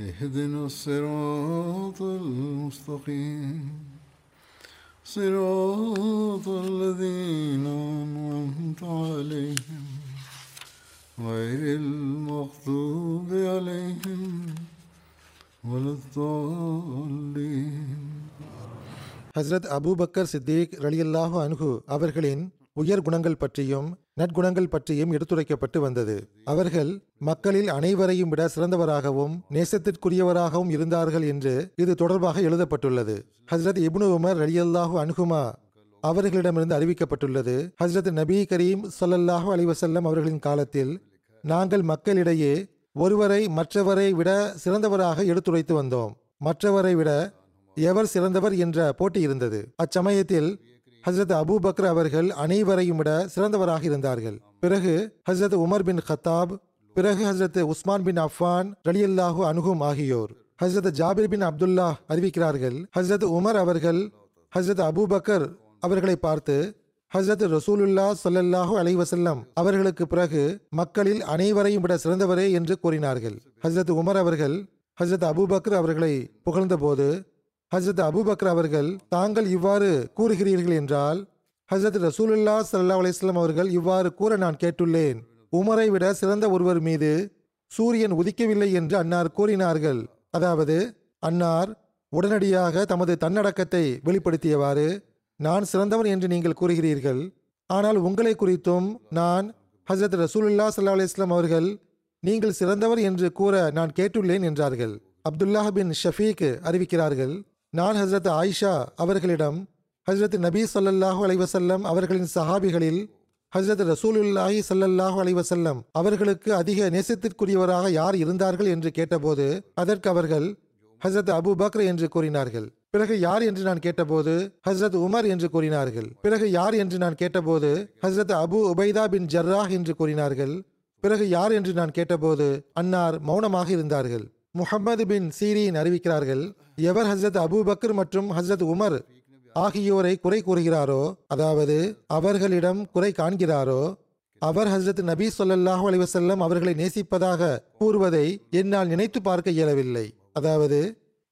اهدنا الصراط المستقيم صراط الذين أنعمت عليهم غير المغضوب عليهم ولا الضالين Hazrat Abu Bakr Siddique ரலியல்லாஹு அன்ஹு அவர்களின் உயர் குணங்கள் பற்றியும் நற்குணங்கள் பற்றியும் எடுத்துரைக்கப்பட்டு வந்தது. அவர்கள் மக்களில் அனைவரையும் விட சிறந்தவராகவும் நேசத்திற்குரியவராகவும் இருந்தார்கள் என்று இது தொடர்பாக எழுதப்பட்டுள்ளது. ஹஸ்ரத் இப்னு உமர் ரலியல்லாஹு அன்ஹுமா அவர்களிடமிருந்து அறிவிக்கப்பட்டுள்ளது. ஹஸ்ரத் நபி கரீம் சொல்லல்லாஹு அலிவசல்லம் அவர்களின் காலத்தில் நாங்கள் மக்களிடையே ஒருவரை மற்றவரை விட சிறந்தவராக எடுத்துரைத்து வந்தோம். மற்றவரை விட எவர் சிறந்தவர் என்ற போட்டி இருந்தது. அச்சமயத்தில் ஹஸ்ரத் அபூ அவர்கள் அனைவரையும் விட சிறந்தவராக இருந்தார்கள். பிறகு ஹஸ்ரத் உமர் பின் கத்தாப் பிறகு ஹஸ்ரத் உஸ்மான் பின் அஃபான் ரலியல்லாஹு அனுகும் ஆகியோர். ஹஸ்ரத் ஜாபிர் பின் அப்துல்லா அறிவிக்கிறார்கள் ஹஸ்ரத் உமர் அவர்கள் ஹஸ்ரத் அபூ பக்கர் அவர்களை பார்த்து ஹஸ்ரத் ரசூலுல்லா சொல்லல்லாஹு அலைவசல்லம் அவர்களுக்கு பிறகு மக்களில் அனைவரையும் விட சிறந்தவரே என்று கூறினார்கள். ஹஸ்ரத் உமர் அவர்கள் ஹஸ்ரத் அபூபக்கர் அவர்களை புகழ்ந்தபோது ஹஸ்ரத் அபூபக்கர் அவர்கள் தாங்கள் இவ்வாறு கூறுகிறீர்கள் என்றால் ஹஸ்ரத் ரசூலுல்லா சல்லா அலிஸ்லாம் அவர்கள் இவ்வாறு கூற நான் கேட்டுள்ளேன். உமரை விட சிறந்த ஒருவர் மீது சூரியன் உதிக்கவில்லை என்று அன்னார் கூறினார்கள். அதாவது அன்னார் உடனடியாக தமது தன்னடக்கத்தை வெளிப்படுத்தியவாறு நான் சிறந்தவன் என்று நீங்கள் கூறுகிறீர்கள். ஆனால் உங்களை குறித்தும் நான் ஹஸ்ரத் ரசூலுல்லா சல்லா அலிஸ்லாம் அவர்கள் நீங்கள் சிறந்தவர் என்று கூற நான் கேட்டுள்ளேன் என்றார்கள். அப்துல்லாஹ் பின் ஷஃபீக் அறிவிக்கிறார்கள் நான் ஹஸ்ரத் ஆயிஷா அவர்களிடம் ஹஸ்ரத் நபி ஸல்லல்லாஹு அலைவசல்லம் அவர்களின் சஹாபிகளில் ஹஸ்ரத் ரசூலுல்லாஹி சல்லல்லாஹு அலைவசல்லம் அவர்களுக்கு அதிக நேசத்திற்குரியவராக யார் இருந்தார்கள் என்று கேட்டபோது அதற்கு அவர்கள் ஹஸ்ரத் அபு பக்ர் என்று கூறினார்கள். பிறகு யார் என்று நான் கேட்டபோது ஹஸ்ரத் உமர் என்று கூறினார்கள். பிறகு யார் என்று நான் கேட்டபோது ஹஸ்ரத் அபு உபைதா பின் ஜர்ராஹ் என்று கூறினார்கள். பிறகு யார் என்று நான் கேட்டபோது அன்னார் மௌனமாக இருந்தார்கள். முஹம்மது பின் சீரின் அறிவிக்கிறார்கள் எவர் ஹஸ்ரத் அபூ மற்றும் ஹஸ்ரத் உமர் ஆகியோரை குறை கூறுகிறாரோ அதாவது அவர்களிடம் குறை காண்கிறாரோ அவர் ஹஸ்ரத் நபி ஸல்லல்லாஹு அலிவசல்லம் அவர்களை நேசிப்பதாக கூறுவதை என்னால் நினைத்து பார்க்க இயலவில்லை. அதாவது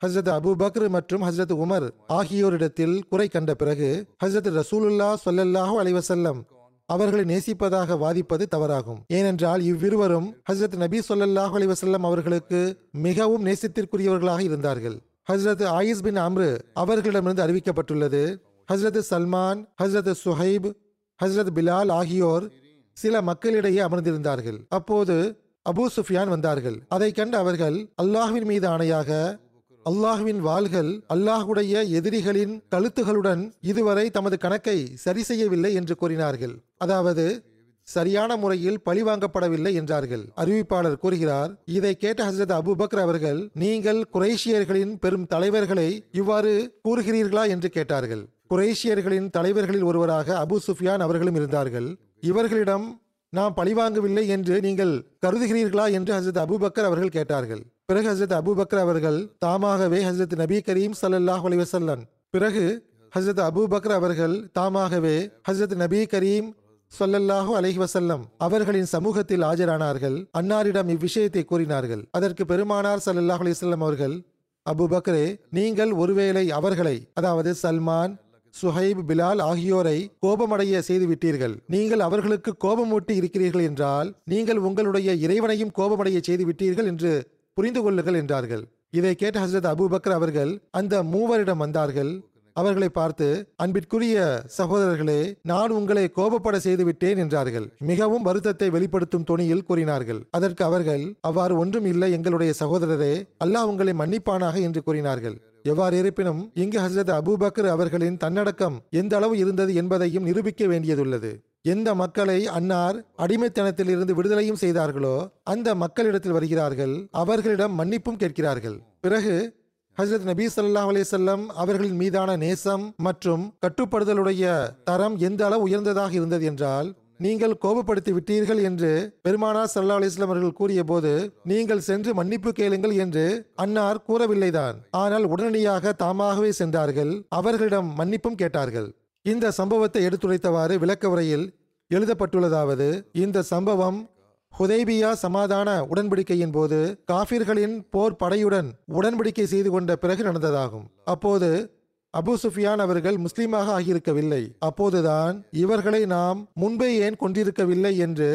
ஹஸ்ரத் அபூ மற்றும் ஹஸ்ரத் உமர் ஆகியோரிடத்தில் குறை கண்ட பிறகு ஹஸ்ரத் ரசூலுல்லா சொல்லல்லாஹு அலைஹி அவர்களை நேசிப்பதாக வாதிப்பது தவறாகும். ஏனென்றால் இவ்விருவரும் ஹஸ்ரத் நபி சொல்லல்லாஹு அலைஹி அவர்களுக்கு மிகவும் நேசத்திற்குரியவர்களாக இருந்தார்கள். ஹஸ்ரத் ஆயிஸ் பின் அம்ரு அவர்களிடமிருந்து அறிவிக்கப்பட்டுள்ளது. Hazrat Salman Hazrat Suhaib Hazrat Bilal ஆகியோர் சில மக்களிடையே அமர்ந்திருந்தார்கள். அப்போது அபூ சுஃபியான் வந்தார்கள். அதை கண்டு அவர்கள் அல்லாஹுவின் மீது ஆணையாக அல்லாஹுவின் வாள்கள் அல்லாஹுடைய எதிரிகளின் கழுத்துகளுடன் இதுவரை தமது கணக்கை சரி செய்யவில்லை என்று கூறினார்கள். அதாவது சரியான முறையில் பழிவாங்கப்படவில்லை என்றார்கள். அறிவிப்பாளர் கூறுகிறார் இதை கேட்ட ஹசரத் அபுபக்ர் அவர்கள் நீங்கள் குரேஷியர்களின் பெரும் தலைவர்களை இவ்வாறு கூறுகிறீர்களா? என்று கேட்டார்கள். குரேஷியர்களின் தலைவர்களில் ஒருவராக அபு சுஃபியான் அவர்களும் இருந்தார்கள். இவர்களிடம் நாம் பழிவாங்கவில்லை என்று நீங்கள் கருதுகிறீர்களா? என்று ஹசரத் அபுபக்கர் அவர்கள் கேட்டார்கள். பிறகு ஹசரத் அபுபக்கர் அவர்கள் தாமாகவே ஹசரத் நபி கரீம் சல்லாஹ் அலிவசல்லன் பிறகு ஹசரத் அபுபக்கர் அவர்கள் தாமாகவே ஹசரத் நபி கரீம் சொல்லல்லாஹு அலஹி வசல்லம் அவர்களின் சமூகத்தில் ஆஜரானார்கள். அன்னாரிடம் இவ்விஷயத்தை கூறினார்கள். அதற்கு பெருமானார் சல்லல்லாஹ் அலைஹி அவர்கள் அபு பக்ரே நீங்கள் ஒருவேளை அவர்களை அதாவது சல்மான் சுஹைப் பிலால் ஆகியோரை கோபமடைய செய்து விட்டீர்கள் நீங்கள் அவர்களுக்கு கோபமூட்டி இருக்கிறீர்கள் என்றால் நீங்கள் உங்களுடைய இறைவனையும் கோபமடைய செய்து விட்டீர்கள் என்று புரிந்து கொள்ளுங்கள் என்றார்கள். இதை கேட்ட ஹசரத் அபூபக்கர் அவர்கள் அந்த மூவரிடம் வந்தார்கள் அவர்களை பார்த்து அன்பிற்குரிய சகோதரர்களே நான் உங்களை கோபப்பட செய்து விட்டேன் என்றார்கள். மிகவும் வருத்தத்தை வெளிப்படுத்தும் துணியில் கூறினார்கள். அதற்கு அவர்கள் அவ்வாறு ஒன்றும் இல்லை எங்களுடைய சகோதரரே அல்லாஹ் உங்களை மன்னிப்பானாக என்று கூறினார்கள். எவ்வாறு இருப்பினும் இங்கு ஹசரத் அபுபக்கர் அவர்களின் தன்னடக்கம் எந்த அளவு இருந்தது என்பதையும் நிரூபிக்க வேண்டியதுள்ளது. எந்த மக்களை அன்னார் அடிமைத்தனத்தில் இருந்து விடுதலையும் செய்தார்களோ அந்த மக்களிடத்தில் வருகிறார்கள் அவர்களிடம் மன்னிப்பும் கேட்கிறார்கள். பிறகு ஹசரத் நபி சல்லா அலிசல்லம் அவர்களின் மீதான நேசம் மற்றும் கட்டுப்படுதலுடைய தரம் எந்த அளவு உயர்ந்ததாக இருந்தது என்றால் நீங்கள் கோபப்படுத்தி விட்டீர்கள் என்று பெருமானார் சல்லா அலிஸ்லாம் அவர்கள் கூறிய போது நீங்கள் சென்று மன்னிப்பு கேளுங்கள் என்று அன்னார் கூறவில்லைதான். ஆனால் உடனடியாக தாமாகவே சென்றார்கள். அவர்களிடம் மன்னிப்பும் கேட்டார்கள். இந்த சம்பவத்தை எடுத்துரைத்தவாறு விளக்க உரையில் எழுதப்பட்டுள்ளதாவது இந்த சம்பவம் ஹுதைபியா சமாதான உடன்படிக்கையின் போது காபிர்களின் போர் படையுடன் உடன்படிக்கை செய்து கொண்ட பிறகு நடந்ததாகும். அப்போது அபு சுஃபியான் அவர்கள் முஸ்லீமாக ஆகியிருக்கவில்லை. அப்போதுதான் இவர்களை நாம் முன்பே ஏன் கொண்டிருக்கவில்லை என்று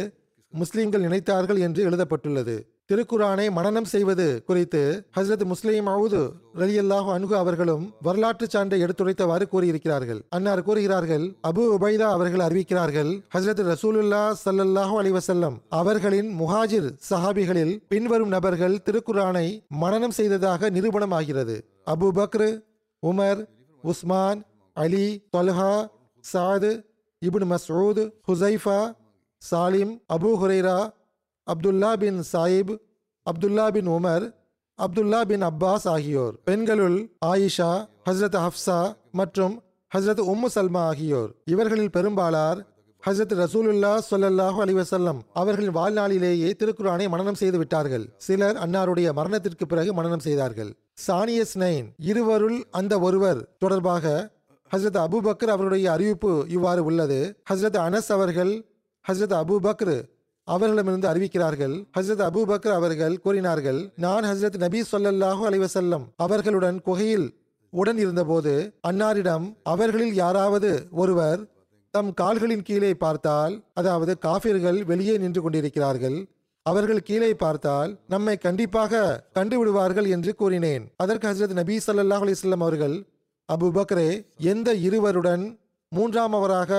முஸ்லிம்கள் நினைத்தார்கள் என்று எழுதப்பட்டுள்ளது. திருக்குரானை மனனம் செய்வது குறித்து ஹசரத் முஸ்லீம் அவுது ரலியல்லாஹு அனுகு அவர்களும் வரலாற்று சான்றை எடுத்துரைத்தவாறு கூறியிருக்கிறார்கள். அன்னார் கூறுகிறார்கள் அபு உபைதா அவர்கள் அறிவிக்கிறார்கள் ஹசரத் ரசூலுல்லா சல்லல்லாஹு அலிவசல்லம் அவர்களின் முஹாஜிர் சஹாபிகளில் பின்வரும் நபர்கள் திருக்குரானை மனனம் செய்ததாக நிரூபணமாகிறது. Abu Bakr Umar Usman Ali Talha Saad Ibn Masood Huzaifa Salim Abu Hurairah Abdullah bin Saib Abdullah bin Umar Abdullah bin Abbas ஆகியோர். பெண்களுள் ஆயிஷா ஹஸ்ரத் ஹப்சா மற்றும் ஹஸ்ரத் உம்மு சல்மா ஆகியோர். இவர்களில் பெரும்பாலார் ஹஸ்ரத் ரசூலுல்லா சொல்லல்லாஹு அலிவசல்லம் அவர்களின் வாழ்நாளிலேயே திருக்குரானை மனனம் செய்து விட்டார்கள். சிலர் அன்னாருடைய மரணத்திற்கு பிறகு மனனம் செய்தார்கள். சானியஸ் நைன் இருவருள் அந்த ஒருவர் தொடர்பாக ஹஸ்ரத் அபுபக்கர் அவருடைய அறிவிப்பு இவ்வாறு உள்ளது. ஹஸ்ரத் அனஸ் அவர்கள் ஹஸ்ரத் அபுபக்ரு அவர்களிடமிருந்து அறிவிக்கிறார்கள். ஹஸ்ரத் அபுபக்கர் அவர்கள் கூறினார்கள் நான் ஹஸ்ரத் நபி சொல்லல்லாஹு அலைவசல்லம் அவர்களுடன் குகையில் உடன் இருந்தபோது அன்னாரிடம் அவர்களில் யாராவது ஒருவர் தம் கால்களின் கீழே பார்த்தால் அதாவது காபிர்கள் வெளியே நின்று கொண்டிருக்கிறார்கள். அவர்கள் கீழே பார்த்தால் நம்மை கண்டிப்பாக கண்டுவிடுவார்கள் என்று கூறினேன். அதற்கு ஹஸ்ரத் நபி சல்லாஹ் அலிஸ்லாம் அவர்கள் அபு பக்ரே எந்த இருவருடன் மூன்றாமவராக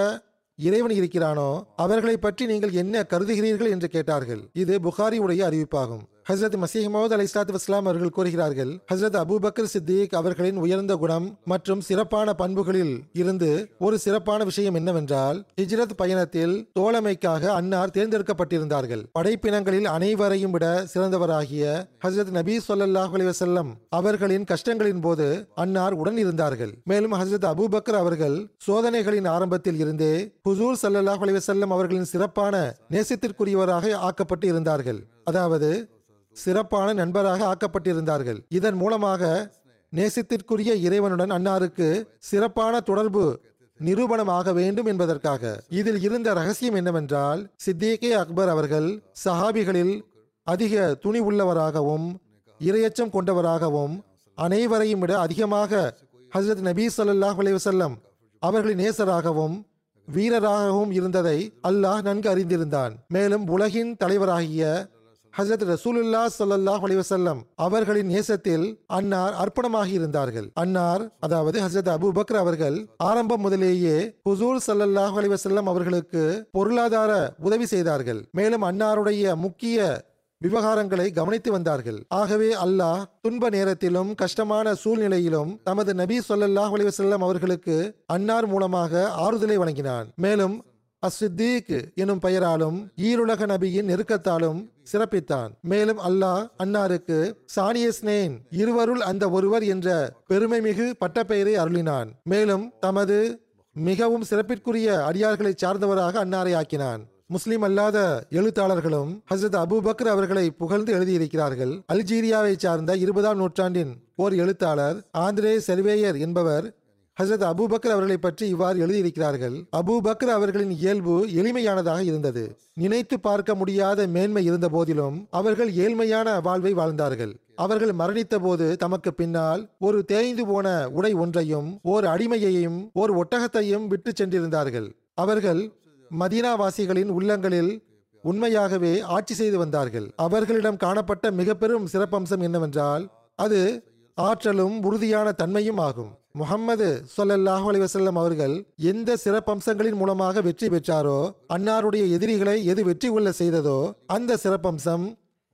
இறைவன் இருக்கிறானோ அவர்களை பற்றி நீங்கள் என்ன கருதுகிறீர்கள் என்று கேட்டார்கள். இது புகாரியுடைய அறிவிப்பாகும். ஹசரத் மசீஹ் மோத் அலி இஸ்லாத்து வஸ்லாம் அவர்கள் கூறுகிறார்கள் ஹசரத் அபுபக்கர் சித்திக் அவர்களின் உயர்ந்த குணம் மற்றும் சிறப்பான பண்புகளில் இருந்து ஒரு சிறப்பான விஷயம் என்னவென்றால் ஹிஜ்ரத் பயணத்தில் தோழமைக்காக அன்னார் தேர்ந்தெடுக்கப்பட்டிருந்தார்கள். படைப்பினங்களில் அனைவரையும் விட சிறந்தவராகிய ஹசரத் நபி சொல்லாஹ் அலி வசல்லம் அவர்களின் கஷ்டங்களின் போது அன்னார் உடன் இருந்தார்கள். மேலும் ஹசரத் அபூபக்கர் அவர்கள் சோதனைகளின் ஆரம்பத்தில் இருந்தே ஹுசூர் சல்லாஹ் அலி வசல்லம் அவர்களின் சிறப்பான நேசத்திற்குரியவராக ஆக்கப்பட்டு இருந்தார்கள். அதாவது சிறப்பான நண்பராக ஆக்கப்பட்டிருந்தார்கள். இதன் மூலமாக நேசத்திற்குரிய இறைவனுடன் அன்னாருக்கு சிறப்பான தொடர்பு நிரூபணமாக வேண்டும் என்பதற்காக. இதில் இருந்த ரகசியம் என்னவென்றால் சித்திகே அக்பர் அவர்கள் சஹாபிகளில் அதிக துணி உள்ளவராகவும் இரையச்சம் கொண்டவராகவும் அனைவரையும் விட அதிகமாக ஹசரத் நபீ சல்லாஹ் அலைவசல்லம் அவர்களின் நேசராகவும் வீரராகவும் இருந்ததை அல்லாஹ் நன்கு அறிந்திருந்தான். மேலும் உலகின் தலைவராகிய ஹசரத் ரசூலுல்லா சல்லாஹ் அலிவசல்லம் அவர்களின் நேசத்தில் அன்னார் அர்ப்பணமாக இருந்தார்கள். அன்னார் அதாவது ஹசரத் அபூபக்கர் அவர்கள் ஆரம்பம் முதலேயே ஹுசூர் சல்லாஹ் அலிவசல்லம் அவர்களுக்கு பொருளாதார உதவி செய்தார்கள். மேலும் அன்னாருடைய முக்கிய விவகாரங்களை கவனித்து வந்தார்கள். ஆகவே அல்லாஹ் துன்ப நேரத்திலும் கஷ்டமான சூழ்நிலையிலும் தமது நபி சொல்லல்லாஹ் அலிவசல்லம் அவர்களுக்கு அன்னார் மூலமாக ஆறுதலை வழங்கினான். மேலும் அஸ்ஸித்தீக் எனும் பெயராலும் ஈருலக நபியின் நெருக்கத்தாலும் சிறப்பித்தான். மேலும் அல்லாஹ் அன்னாருக்கு சானியஸ்னேன் இருவருள் அந்த ஒருவர் என்ற பெருமைமிகு பட்டப்பெயரை அருளினான். மேலும் தமது மிகவும் சிறப்பிற்குரிய அடியார்களை சார்ந்தவராக அன்னாரை ஆக்கினான். முஸ்லிம் அல்லாத எழுத்தாளர்களும் ஹசரத் அபுபக்கர் அவர்களை புகழ்ந்து எழுதியிருக்கிறார்கள். அல்ஜீரியாவை சார்ந்த இருபதாம் நூற்றாண்டின் ஓர் எழுத்தாளர் ஆந்திரே செர்வேயர் என்பவர் ஹசரத் அபுபக்கர் அவர்களை பற்றி இவ்வாறு எழுதியிருக்கிறார்கள். அபுபக்கர் அவர்களின் இயல்பு எளிமையானதாக இருந்தது. நினைத்து பார்க்க முடியாத மேன்மை இருந்த போதிலும் அவர்கள் ஏழ்மையான வாழ்வை வாழ்ந்தார்கள். அவர்கள் மரணித்த போது தமக்கு பின்னால் ஒரு தேய்ந்து போன உடை ஒன்றையும் ஓர் அடிமையையும் ஓர் ஒட்டகத்தையும் விட்டு சென்றிருந்தார்கள். அவர்கள் மதீனாவாசிகளின் உள்ளங்களில் உண்மையாகவே ஆட்சி செய்து வந்தார்கள். அவர்களிடம் காணப்பட்ட மிக பெரும் சிறப்பம்சம் என்னவென்றால் அது ஆற்றலும் உறுதியான தன்மையும் ஆகும். முகம்மது ஸல்லல்லாஹு அலைஹி அவர்கள் எந்த சிறப்பம்சங்களின் மூலமாக வெற்றி பெற்றாரோ அன்னாருடைய எதிரிகளை எது வெற்றி கொள்ள செய்ததோ அந்த சிறப்பம்சம்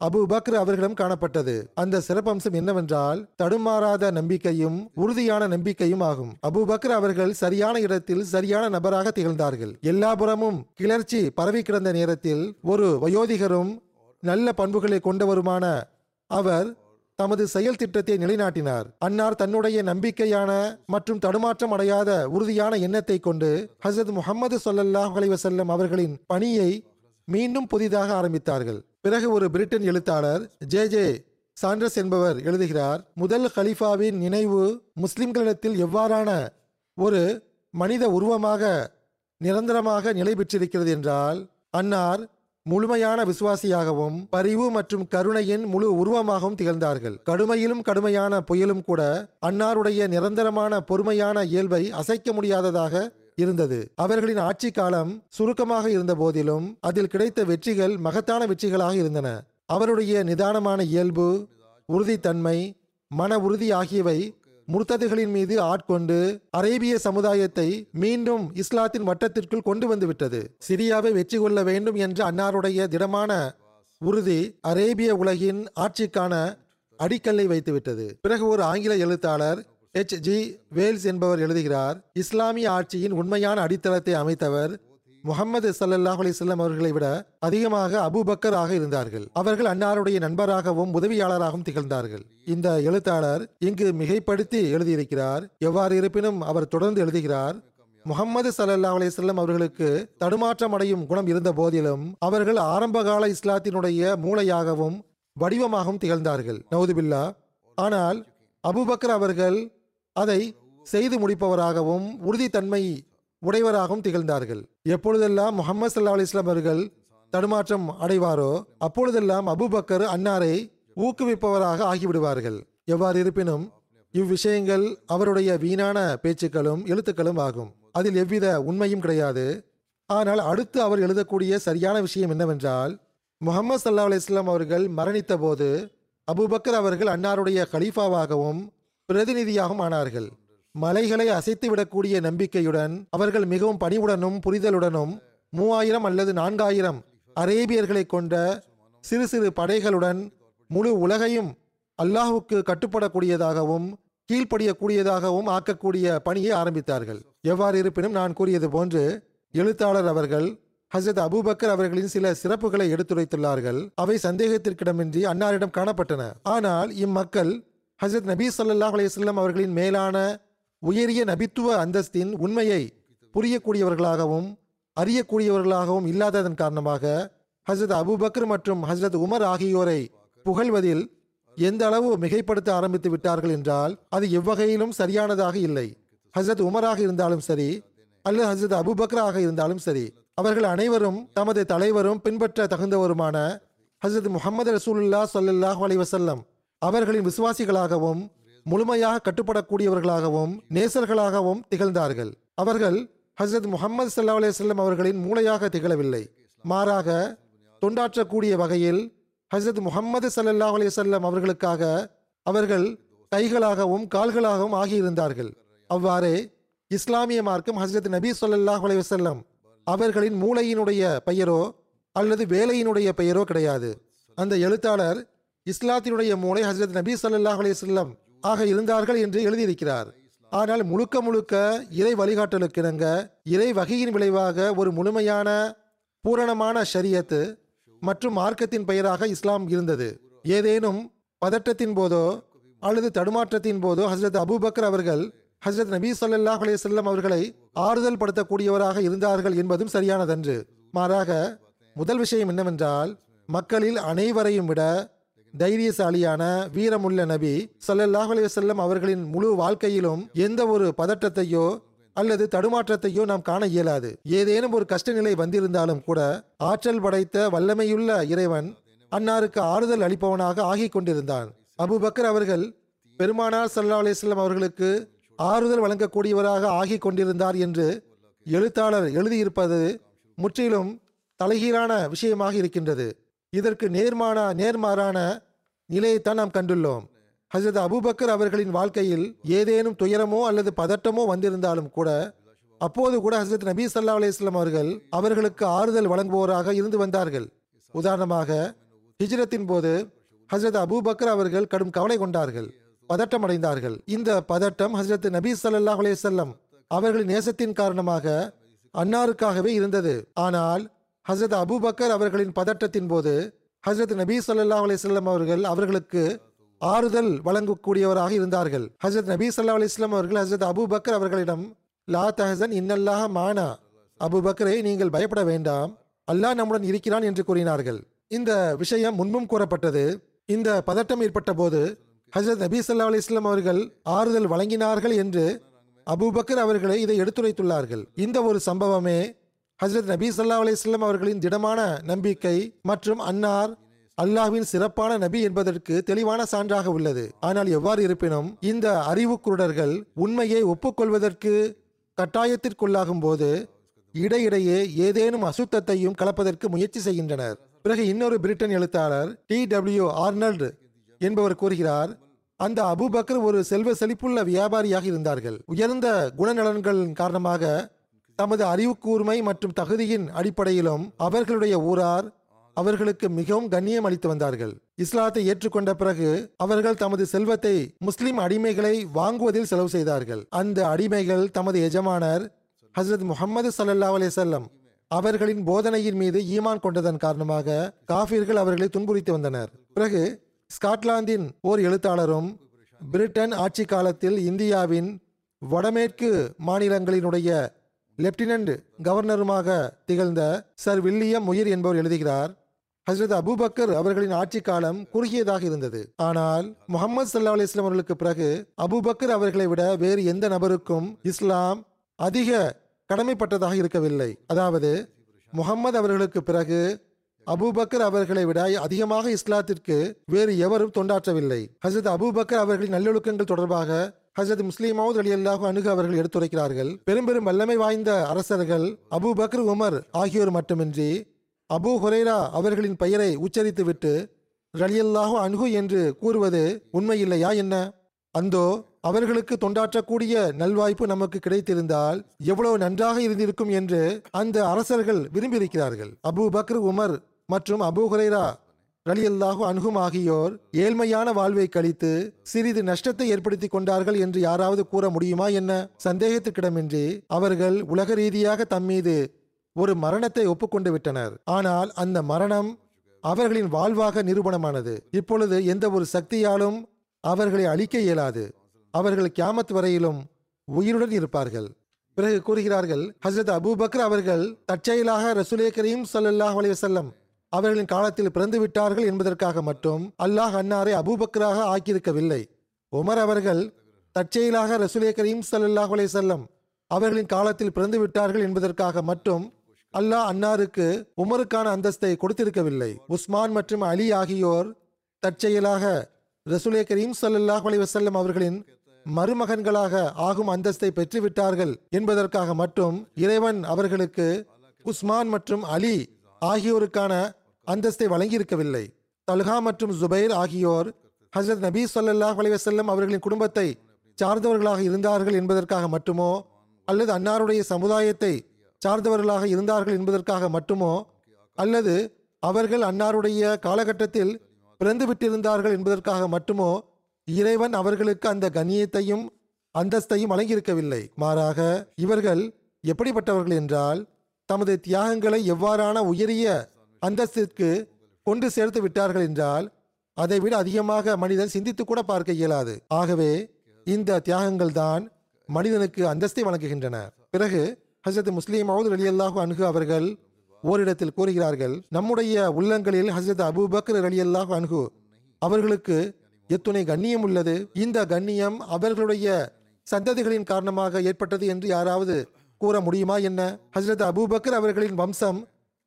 அபு பக்ர் அவர்களிடம் காணப்பட்டது. அந்த சிறப்பம்சம் என்னவென்றால் தடுமாறாத நம்பிக்கையும் உறுதியான நம்பிக்கையும் ஆகும். அபு பக்ர் அவர்கள் சரியான இடத்தில் சரியான நபராக திகழ்ந்தார்கள். எல்லாபுறமும் கிளர்ச்சி பரவி கிடந்த நேரத்தில் ஒரு வயோதிகரும் நல்ல பண்புகளை கொண்டவருமான அவர் தமது செயல் திட்டத்தை நிலைநாட்டினார். அன்னார் தன்னுடைய நம்பிக்கையான மற்றும் தடுமாற்றம் அடையாத உறுதியான எண்ணத்தை கொண்டு ஹசரத் முகமது ஸல்லல்லாஹு அலைஹி அவர்களின் பணியை மீண்டும் புதிதாக ஆரம்பித்தார்கள். பிறகு ஒரு பிரிட்டன் எழுத்தாளர் ஜே ஜே சாண்டர்ஸ் என்பவர் எழுதுகிறார் முதல் ஹலீஃபாவின் நினைவு முஸ்லிம்களிடத்தில் எவ்வாறான ஒரு மனித உருவமாக நிரந்தரமாக நிலை பெற்றிருக்கிறது என்றால் அன்னார் முழுமையான விசுவாசியாகவும் பரிவு மற்றும் கருணையின் முழு உருவமாகவும் திகழ்ந்தார்கள். கடுமையிலும் கடுமையான புயலும் கூட அன்னாருடைய நிரந்தரமான பொறுமையான இயல்பை அசைக்க முடியாததாக இருந்தது. அவர்களின் ஆட்சி காலம் சுருக்கமாக இருந்த போதிலும் அதில் கிடைத்த வெற்றிகள் மகத்தான வெற்றிகளாக இருந்தன. அவருடைய நிதானமான இயல்பு உறுதித்தன்மை மன உறுதி ஆகியவை முர்த்ததுகளின் மீது ஆட்கொண்டு அரேபிய சமுதாயத்தை மீண்டும் இஸ்லாத்தின் வட்டத்திற்குள் கொண்டு வந்துவிட்டது. சிரியாவை வெற்றி கொள்ள வேண்டும் என்ற அன்னாருடைய திடமான உறுதி அரேபிய உலகின் ஆட்சிக்கான அடிக்கல்லை வைத்துவிட்டது. பிறகு ஒரு ஆங்கில எழுத்தாளர் எச் ஜி வேல்ஸ் என்பவர் எழுதுகிறார் இஸ்லாமிய ஆட்சியின் உண்மையான அடித்தளத்தை அமைத்தவர் முகமது சல்லாஹ் அலிசல்லம் அவர்களை விட அதிகமாக அபுபக்கராக ஆக இருந்தார்கள். அவர்கள் அன்னாருடைய நண்பராகவும் உதவியாளராகவும் திகழ்ந்தார்கள். இந்த எழுத்தாளர் இங்கு மிகைப்படுத்தி எழுதியிருக்கிறார். எவ்வாறு இருப்பினும் அவர் தொடர்ந்து எழுதுகிறார் முகமது ஸல்லல்லாஹு அலிசல்லம் அவர்களுக்கு தடுமாற்றம் அடையும் குணம் இருந்த போதிலும் அவர்கள் ஆரம்பகால இஸ்லாத்தினுடைய மூளையாகவும் வடிவமாகவும் திகழ்ந்தார்கள். நவுதுபில்லா. ஆனால் அபுபக்கர் அவர்கள் அதை செய்து முடிப்பவராகவும் உறுதித்தன்மை உடையவராகவும் திகழ்ந்தார்கள். எப்பொழுதெல்லாம் முகமது சல்லா அலிஸ்லாம் அவர்கள் தடுமாற்றம் அடைவாரோ அப்பொழுதெல்லாம் அபூபக்கர் அன்னாரை ஊக்குவிப்பவராக ஆகிவிடுவார்கள். எவ்வாறு இருப்பினும் இவ்விஷயங்கள் அவருடைய வீணான பேச்சுக்களும் எழுத்துக்களும் ஆகும். அதில் எவ்வித உண்மையும் கிடையாது. ஆனால் அடுத்து அவர் எழுதக்கூடிய சரியான விஷயம் என்னவென்றால் முகமது சல்லா அலிஸ்லாம் அவர்கள் மரணித்த போது அபுபக்கர் அவர்கள் அன்னாருடைய கலீஃபாவாகவும் பிரதிநிதியாகவும் ஆனார்கள். மலைகளை அசைத்துவிடக்கூடிய நம்பிக்கையுடன் அவர்கள் மிகவும் பணிவுடனும் புரிதலுடனும் மூவாயிரம் அல்லது நான்காயிரம் அரேபியர்களை கொண்ட சிறு சிறு படைகளுடன் முழு உலகையும் அல்லாஹுக்கு கட்டுப்படக்கூடியதாகவும் கீழ்ப்படியக்கூடியதாகவும் ஆக்கக்கூடிய பணியை ஆரம்பித்தார்கள். எவ்வாறு இருப்பினும் நான் கூறியது போன்று எழுத்தாளர் அவர்கள் ஹசரத் அபூபக்கர் அவர்களின் சில சிறப்புகளை எடுத்துரைத்துள்ளார்கள். அவை சந்தேகத்திற்கிடமின்றி அன்னாரிடம் காணப்பட்டன. ஆனால் இம்மக்கள் ஹசரத் நபீ சல்லாஹ் அலையம் அவர்களின் மேலான உயரிய நபித்துவ அந்தஸ்தின் உண்மையை புரியக்கூடியவர்களாகவும் அறியக்கூடியவர்களாகவும் இல்லாததன் காரணமாக ஹசரத் அபூபக்கர் மற்றும் ஹசரத் உமர் ஆகியோரை புகழ்வதில் எந்த அளவு மிகைப்படுத்த ஆரம்பித்து விட்டார்கள் என்றால் அது எவ்வகையிலும் சரியானதாக இல்லை. ஹசரத் உமராக இருந்தாலும் சரி அல்லது ஹசரத் அபுபக்ராக இருந்தாலும் சரி அவர்கள் அனைவரும் தமது தலைவரும் பின்பற்ற தகுந்தவருமான ஹசரத் முகமது ரசூலுல்லா ஸல்லல்லாஹு அலி வசல்லம் அவர்களின் விசுவாசிகளாகவும் முழுமையாக கட்டுப்படக்கூடியவர்களாகவும் நேசர்களாகவும் திகழ்ந்தார்கள். அவர்கள் ஹசரத் முகமது சல்லா அலையம் அவர்களின் மூளையாக திகழவில்லை. மாறாக தொண்டாற்றக்கூடிய வகையில் ஹசரத் முகமது சல்லல்லாஹு அலைஹி அவர்களுக்காக அவர்கள் கைகளாகவும் கால்களாகவும் ஆகியிருந்தார்கள். அவ்வாறே இஸ்லாமிய மார்க்கம் ஹசரத் நபி சொல்லாஹ் அலைஹி அவர்களின் மூளையினுடைய பெயரோ அல்லது வேலையினுடைய பெயரோ கிடையாது. அந்த எழுத்தாளர் இஸ்லாத்தினுடைய மூளை ஹசரத் நபி ஸல்லல்லாஹு அலைஹி ஆக இருந்தார்கள் என்று எழுதியிருக்கிறார். ஆனால் முழுக்க முழுக்க இறை வழிகாட்டலுக்கிணங்க இறை வகையின் விளைவாக ஒரு முழுமையான பூரணமான ஷரியத்து மற்றும் மார்க்கத்தின் பெயராக இஸ்லாம் இருந்தது. ஏதேனும் பதட்டத்தின் போதோ அல்லது தடுமாற்றத்தின் போதோ ஹசரத் அபுபக்கர் அவர்கள் ஹசரத் நபி ஸல்லல்லாஹு அலைஹி அவர்களை ஆறுதல் படுத்தக்கூடியவராக இருந்தார்கள் என்பதும் சரியானதன்று. மாறாக முதல் விஷயம் என்னவென்றால் மக்களில் அனைவரையும் விட தைரியசாலியான வீரமுள்ள நபி சல்லல்லாஹ் அலைஹி அவர்களின் முழு வாழ்க்கையிலும் எந்த ஒரு பதட்டத்தையோ அல்லது தடுமாற்றத்தையோ நாம் காண இயலாது. ஏதேனும் ஒரு கஷ்ட நிலை வந்திருந்தாலும் கூட ஆற்றல் படைத்த வல்லமையுள்ள இறைவன் அன்னாருக்கு ஆறுதல் அளிப்பவனாக ஆகி கொண்டிருந்தான். அபுபக்கர் அவர்கள் பெருமானார் சல்லா அலிஸ்லாம் அவர்களுக்கு ஆறுதல் வழங்கக்கூடியவராக ஆகிக் கொண்டிருந்தார் என்று எழுத்தாளர் எழுதியிருப்பது முற்றிலும் தலைகீழான விஷயமாக இருக்கின்றது. இதற்கு நேர்மான நேர்மாறான நிலையைத்தான் நாம் கண்டுள்ளோம். ஹசரத் அபூபக்கர் அவர்களின் வாழ்க்கையில் ஏதேனும் துயரமோ அல்லது பதட்டமோ வந்திருந்தாலும் கூட அப்போது கூட ஹசரத் நபி சல்லா அலைஹி அவர்கள் அவர்களுக்கு ஆறுதல் வழங்குவோராக இருந்து வந்தார்கள். உதாரணமாக ஹிஜ்ரத்தின் போது ஹசரத் அபூபக்கர் அவர்கள் கடும் கவலை கொண்டார்கள் பதட்டம் அடைந்தார்கள் இந்த பதட்டம் ஹசரத் நபி சல்லாஹ் அலேசல்லம் அவர்களின் நேசத்தின் காரணமாக அன்னாருக்காகவே இருந்தது. ஆனால் ஹசரத் அபுபக்கர் அவர்களின் பதட்டத்தின் போது ஹசரத் நபி சொல்லா அலிஸ்லாம் அவர்கள் அவர்களுக்கு ஆறுதல் வழங்கக்கூடியவராக இருந்தார்கள். ஹசரத் நபி சொல்லா அலிஸ்லாம் அவர்கள் ஹசரத் அபுபக்கர் அவர்களிடம் லா தஹசன் இன்னல்லாக மானா. அபுபக்கரை நீங்கள் பயப்பட வேண்டாம். அல்லாஹ் நம்முடன் இருக்கிறான் என்று கூறினார்கள். இந்த விஷயம் முன்பும் கூறப்பட்டது. இந்த பதட்டம் ஏற்பட்ட போது ஹசரத் நபி சொல்லா அலிஸ்லாம் அவர்கள் ஆறுதல் வழங்கினார்கள் என்று அபுபக்கர் அவர்களை இதை எடுத்துரைத்துள்ளார்கள். இந்த ஒரு சம்பவமே ஹசரத் நபி சல்லா அலைஹி அவர்களின் திடமான நம்பிக்கை மற்றும் அன்னார் அல்லாஹ்வின் சிறப்பான நபி என்பதற்கு தெளிவான சான்றாக உள்ளது. ஆனால் எவ்வாறு இருப்பினும் இந்த அறிவு குருடர்கள் உண்மையை ஒப்புக்கொள்வதற்கு கட்டாயத்திற்குள்ளாகும் போது இடையிடையே ஏதேனும் அசுத்தத்தையும் கலப்பதற்கு முயற்சி செய்கின்றனர். பிறகு இன்னொரு பிரிட்டன் எழுத்தாளர் டி டபிள்யூ ஆர்னல்டு என்பவர் கூறுகிறார் அந்த அபுபக்கர் ஒரு செல்வ செழிப்புள்ள வியாபாரியாக இருந்தார்கள். உயர்ந்த குணநலன்களின் காரணமாக தமது அறிவு கூர்மை மற்றும் தகுதியின் அடிப்படையிலும் அவர்களுடைய ஊரார் அவர்களுக்கு மிகவும் கண்ணியம் அளித்து வந்தார்கள். இஸ்லாத்தை ஏற்றுக்கொண்ட பிறகு அவர்கள் தமது செல்வத்தை முஸ்லிம் அடிமைகளை வாங்குவதில் செலவு செய்தார்கள். அந்த அடிமைகள் தமது எஜமானர் ஹசரத் முகமது சல்லா அலைஹி செல்லம் அவர்களின் போதனையின் மீது ஈமான் கொண்டதன் காரணமாக காஃபிர்கள் அவர்களை துன்புறுத்தி வந்தனர். பிறகு ஸ்காட்லாந்தின் ஓர் எழுத்தாளரும் பிரிட்டன் ஆட்சி காலத்தில் இந்தியாவின் வடமேற்கு மாநிலங்களினுடைய லெப்டினன்ட் கவர்னருமாக திகழ்ந்த சர் வில்லியம் முயிர் என்பவர் எழுதுகிறார் ஹசரத் அபூபக்கர் அவர்களின் ஆட்சி காலம் குறுகியதாக இருந்தது. ஆனால் முகமது சல்லா அலிஸ்லாம் அவர்களுக்கு பிறகு அபூபக்கர் அவர்களை விட வேறு எந்த நபருக்கும் இஸ்லாம் அதிக கடமைப்பட்டதாக இருக்கவில்லை. அதாவது முகம்மது அவர்களுக்கு பிறகு அபூபக்கர் அவர்களை விட அதிகமாக இஸ்லாத்திற்கு வேறு எவரும் தொண்டாற்றவில்லை. ஹசரத் அபூபக்கர் அவர்களின் நல்லொழுக்கங்கள் தொடர்பாக ஹசரத் முஸ்லிமாவது அலி அல்லாஹு அணுகு அவர்கள் எடுத்துரைக்கிறார்கள் பெரும் பெரும் வல்லமை வாய்ந்த அரசர்கள் அபூபக்கர் உமர் ஆகியோர் மட்டுமின்றி அபு ஹுரேரா அவர்களின் பெயரை உச்சரித்துவிட்டு ரலியல்லாஹு அணுகு என்று கூறுவது உண்மையில்லையா என்ன? அந்தோ அவர்களுக்கு தொண்டாற்றக்கூடிய நல்வாய்ப்பு நமக்கு கிடைத்திருந்தால் எவ்வளவு நன்றாக இருந்திருக்கும் என்று அந்த அரசர்கள் விரும்பியிருக்கிறார்கள். அபூ பக்ர் உமர் மற்றும் அபூ ஹுரேரா ரலியல்லாஹு அன்ஹும் ஆகியோர் ஏழ்மையான வாழ்வை கழித்து சிறிது நஷ்டத்தை ஏற்படுத்தி கொண்டார்கள் என்று யாராவது கூற முடியுமா என்ன? சந்தேகத்துக்கிடமின்றி அவர்கள் உலக ரீதியாக தம்மீது ஒரு மரணத்தை ஒப்புக்கொண்டு விட்டனர். ஆனால் அந்த மரணம் அவர்களின் வாழ்வாக நிரூபணமானது. இப்பொழுது எந்த ஒரு சக்தியாலும் அவர்களை அழிக்க இயலாது. அவர்கள் கியாமத் வரையிலும் உயிருடன் இருப்பார்கள். பிறகு கூறுகிறார்கள் ஹசரத் அபூபக்கர் அவர்கள் தற்செயலாக ரசூலே கரீம் சல்லாஹ் அலைஹி அவர்களின் காலத்தில் பிறந்து விட்டார்கள் என்பதற்காக மட்டும் அல்லாஹ் அன்னாரை அபூபக்கராக ஆக்கியிருக்கவில்லை. உமர் அவர்கள் தற்செயலாக ரசூலே கரீம் சல்லாஹ் அலே செல்லம் அவர்களின் காலத்தில் பிறந்து விட்டார்கள் என்பதற்காக மட்டும் அல்லாஹ் அன்னாருக்கு உமருக்கான அந்தஸ்தை கொடுத்திருக்கவில்லை. உஸ்மான் மற்றும் அலி ஆகியோர் தற்செயலாக ரசூலே கரீம் சல்லாஹ் அலி வசல்லம் அவர்களின் மருமகன்களாக ஆகும் அந்தஸ்தை பெற்றுவிட்டார்கள் என்பதற்காக மட்டும் இறைவன் அவர்களுக்கு உஸ்மான் மற்றும் அலி ஆகியோருக்கான அந்தஸ்தை வழங்கியிருக்கவில்லை. தல்ஹா மற்றும் ஜுபைர் ஆகியோர் ஹசரத் நபி சொல்லாஹ் அலைவசல்லம் அவர்களின் குடும்பத்தை சார்ந்தவர்களாக இருந்தார்கள் என்பதற்காக மட்டுமோ அல்லது அன்னாருடைய சமுதாயத்தை சார்ந்தவர்களாக இருந்தார்கள் என்பதற்காக மட்டுமோ அல்லது அவர்கள் அன்னாருடைய காலகட்டத்தில் பிறந்து விட்டிருந்தார்கள் என்பதற்காக மட்டுமோ இறைவன் அவர்களுக்கு அந்த கண்ணியத்தையும் அந்தஸ்தையும் வழங்கியிருக்கவில்லை. மாறாக இவர்கள் எப்படிப்பட்டவர்கள் என்றால் தமது தியாகங்களை எவ்வாறான உயரிய அந்தஸ்திற்கு கொண்டு சேர்த்து விட்டார்கள் என்றால் அதைவிட அதிகமாக மனிதன் சிந்தித்து கூட பார்க்க இயலாது. ஆகவே இந்த தியாகங்கள் தான் மனிதனுக்கு அந்தஸ்தை வழங்குகின்றன. பிறகு ஹசரத் முஸ்லீம் மவுத் அலி அல்லாஹு அன்ஹு அவர்கள் ஓரிடத்தில் கூறுகிறார்கள் நம்முடைய உள்ளங்களில் ஹசரத் அபூபக்கர் அலி அல்லாஹு அன்ஹு அவர்களுக்கு எத்துணை கண்ணியம் உள்ளது. இந்த கண்ணியம் அவர்களுடைய சந்ததிகளின் காரணமாக ஏற்பட்டது என்று யாராவது கூற முடியுமா என்ன? ஹசரத் அபூபக்கர் அவர்களின் வம்சம்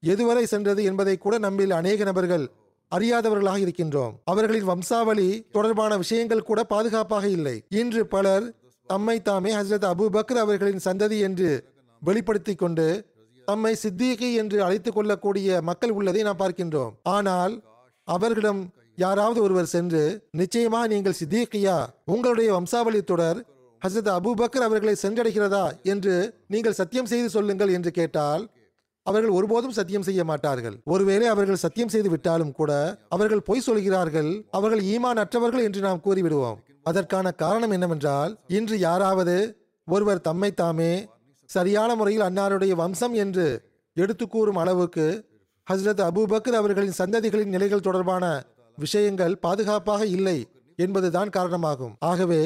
எதுவரை சென்றது என்பதை கூட நம்மில் அநேக நபர்கள் அறியாதவர்களாக இருக்கின்றோம். அவர்களின் வம்சாவளி தொடர்பான விஷயங்கள் கூட பாதுகாப்பாக இல்லை. இன்று பலர் தம்மை தாமே ஹசரத் அபூபக்கர் அவர்களின் சந்ததி என்று வெளிப்படுத்தி கொண்டு தம்மை சித்திகி என்று அழைத்துக் கொள்ளக்கூடிய மக்கள் உள்ளதை நாம் பார்க்கின்றோம். ஆனால் அவர்களிடம் யாராவது ஒருவர் சென்று நிச்சயமா நீங்கள் சித்திகியா? உங்களுடைய வம்சாவளி தொடர் ஹசரத் அபூபக்கர் அவர்களை சென்றடைகிறதா? என்று நீங்கள் சத்தியம் செய்து சொல்லுங்கள் என்று கேட்டால் அவர்கள் ஒருபோதும் சத்தியம் செய்ய மாட்டார்கள். ஒருவேளை அவர்கள் சத்தியம் செய்து விட்டாலும் கூட அவர்கள் பொய் சொல்கிறார்கள் அவர்கள் ஈமான் அற்றவர்கள் என்று நாம் கூறிவிடுவோம். அதற்கான காரணம் என்னவென்றால் இன்று யாராவது ஒருவர் தம்மை தாமே சரியான முறையில் அன்னாருடைய வம்சம் என்று எடுத்து கூறும் அளவுக்கு ஹஸ்ரத் அபூபக்கர் அவர்களின் சந்ததிகளின் நிலைகள் தொடர்பான விஷயங்கள் பாதுகாப்பாக இல்லை என்பதுதான் காரணமாகும். ஆகவே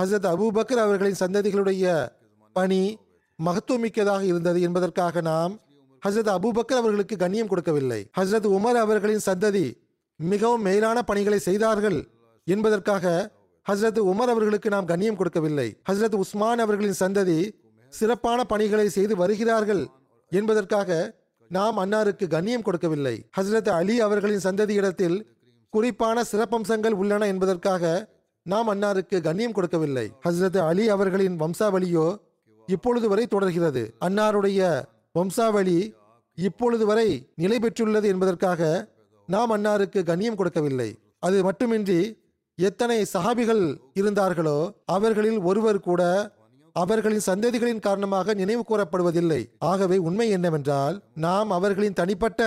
ஹஸ்ரத் அபூபக்கர் அவர்களின் சந்ததிகளுடைய பணி மகத்துவமிக்கதாக இருந்தது என்பதற்காக நாம் ஹஸ்ரத் அபுபக்கர் அவர்களுக்கு கண்ணியம் கொடுக்கவில்லை. ஹஸ்ரத் உமர் அவர்களின் சந்ததி மிகவும் மேலான பணிகளை செய்தார்கள் என்பதற்காக ஹஸ்ரத் உமர் அவர்களுக்கு நாம் கண்ணியம் கொடுக்கவில்லை. ஹஸ்ரத் உஸ்மான் அவர்களின் சந்ததி சிறப்பான பணிகளை செய்து வருகிறார்கள் என்பதற்காக நாம் அன்னாருக்கு கண்ணியம் கொடுக்கவில்லை. ஹஸ்ரத் அலி அவர்களின் சந்ததியிடத்தில் குறிப்பான சிறப்பம்சங்கள் உள்ளன என்பதற்காக நாம் அன்னாருக்கு கண்ணியம் கொடுக்கவில்லை. ஹஸ்ரத் அலி அவர்களின் வம்சாவளியோ இப்பொழுது வரை தொடர்கிறது. அன்னாருடைய வம்சாவளி இப்பொழுது வரை நிலை பெற்றுள்ளது என்பதற்காக நாம் அன்னாருக்கு கண்ணியம் கொடுக்கவில்லை. அது மட்டுமின்றி எத்தனை சஹாபிகள் இருந்தார்களோ அவர்களில் ஒருவர் கூட அவர்களின் சந்ததிகளின் காரணமாக நினைவு கூறப்படுவதில்லை. ஆகவே உண்மை என்னவென்றால் நாம் அவர்களின் தனிப்பட்ட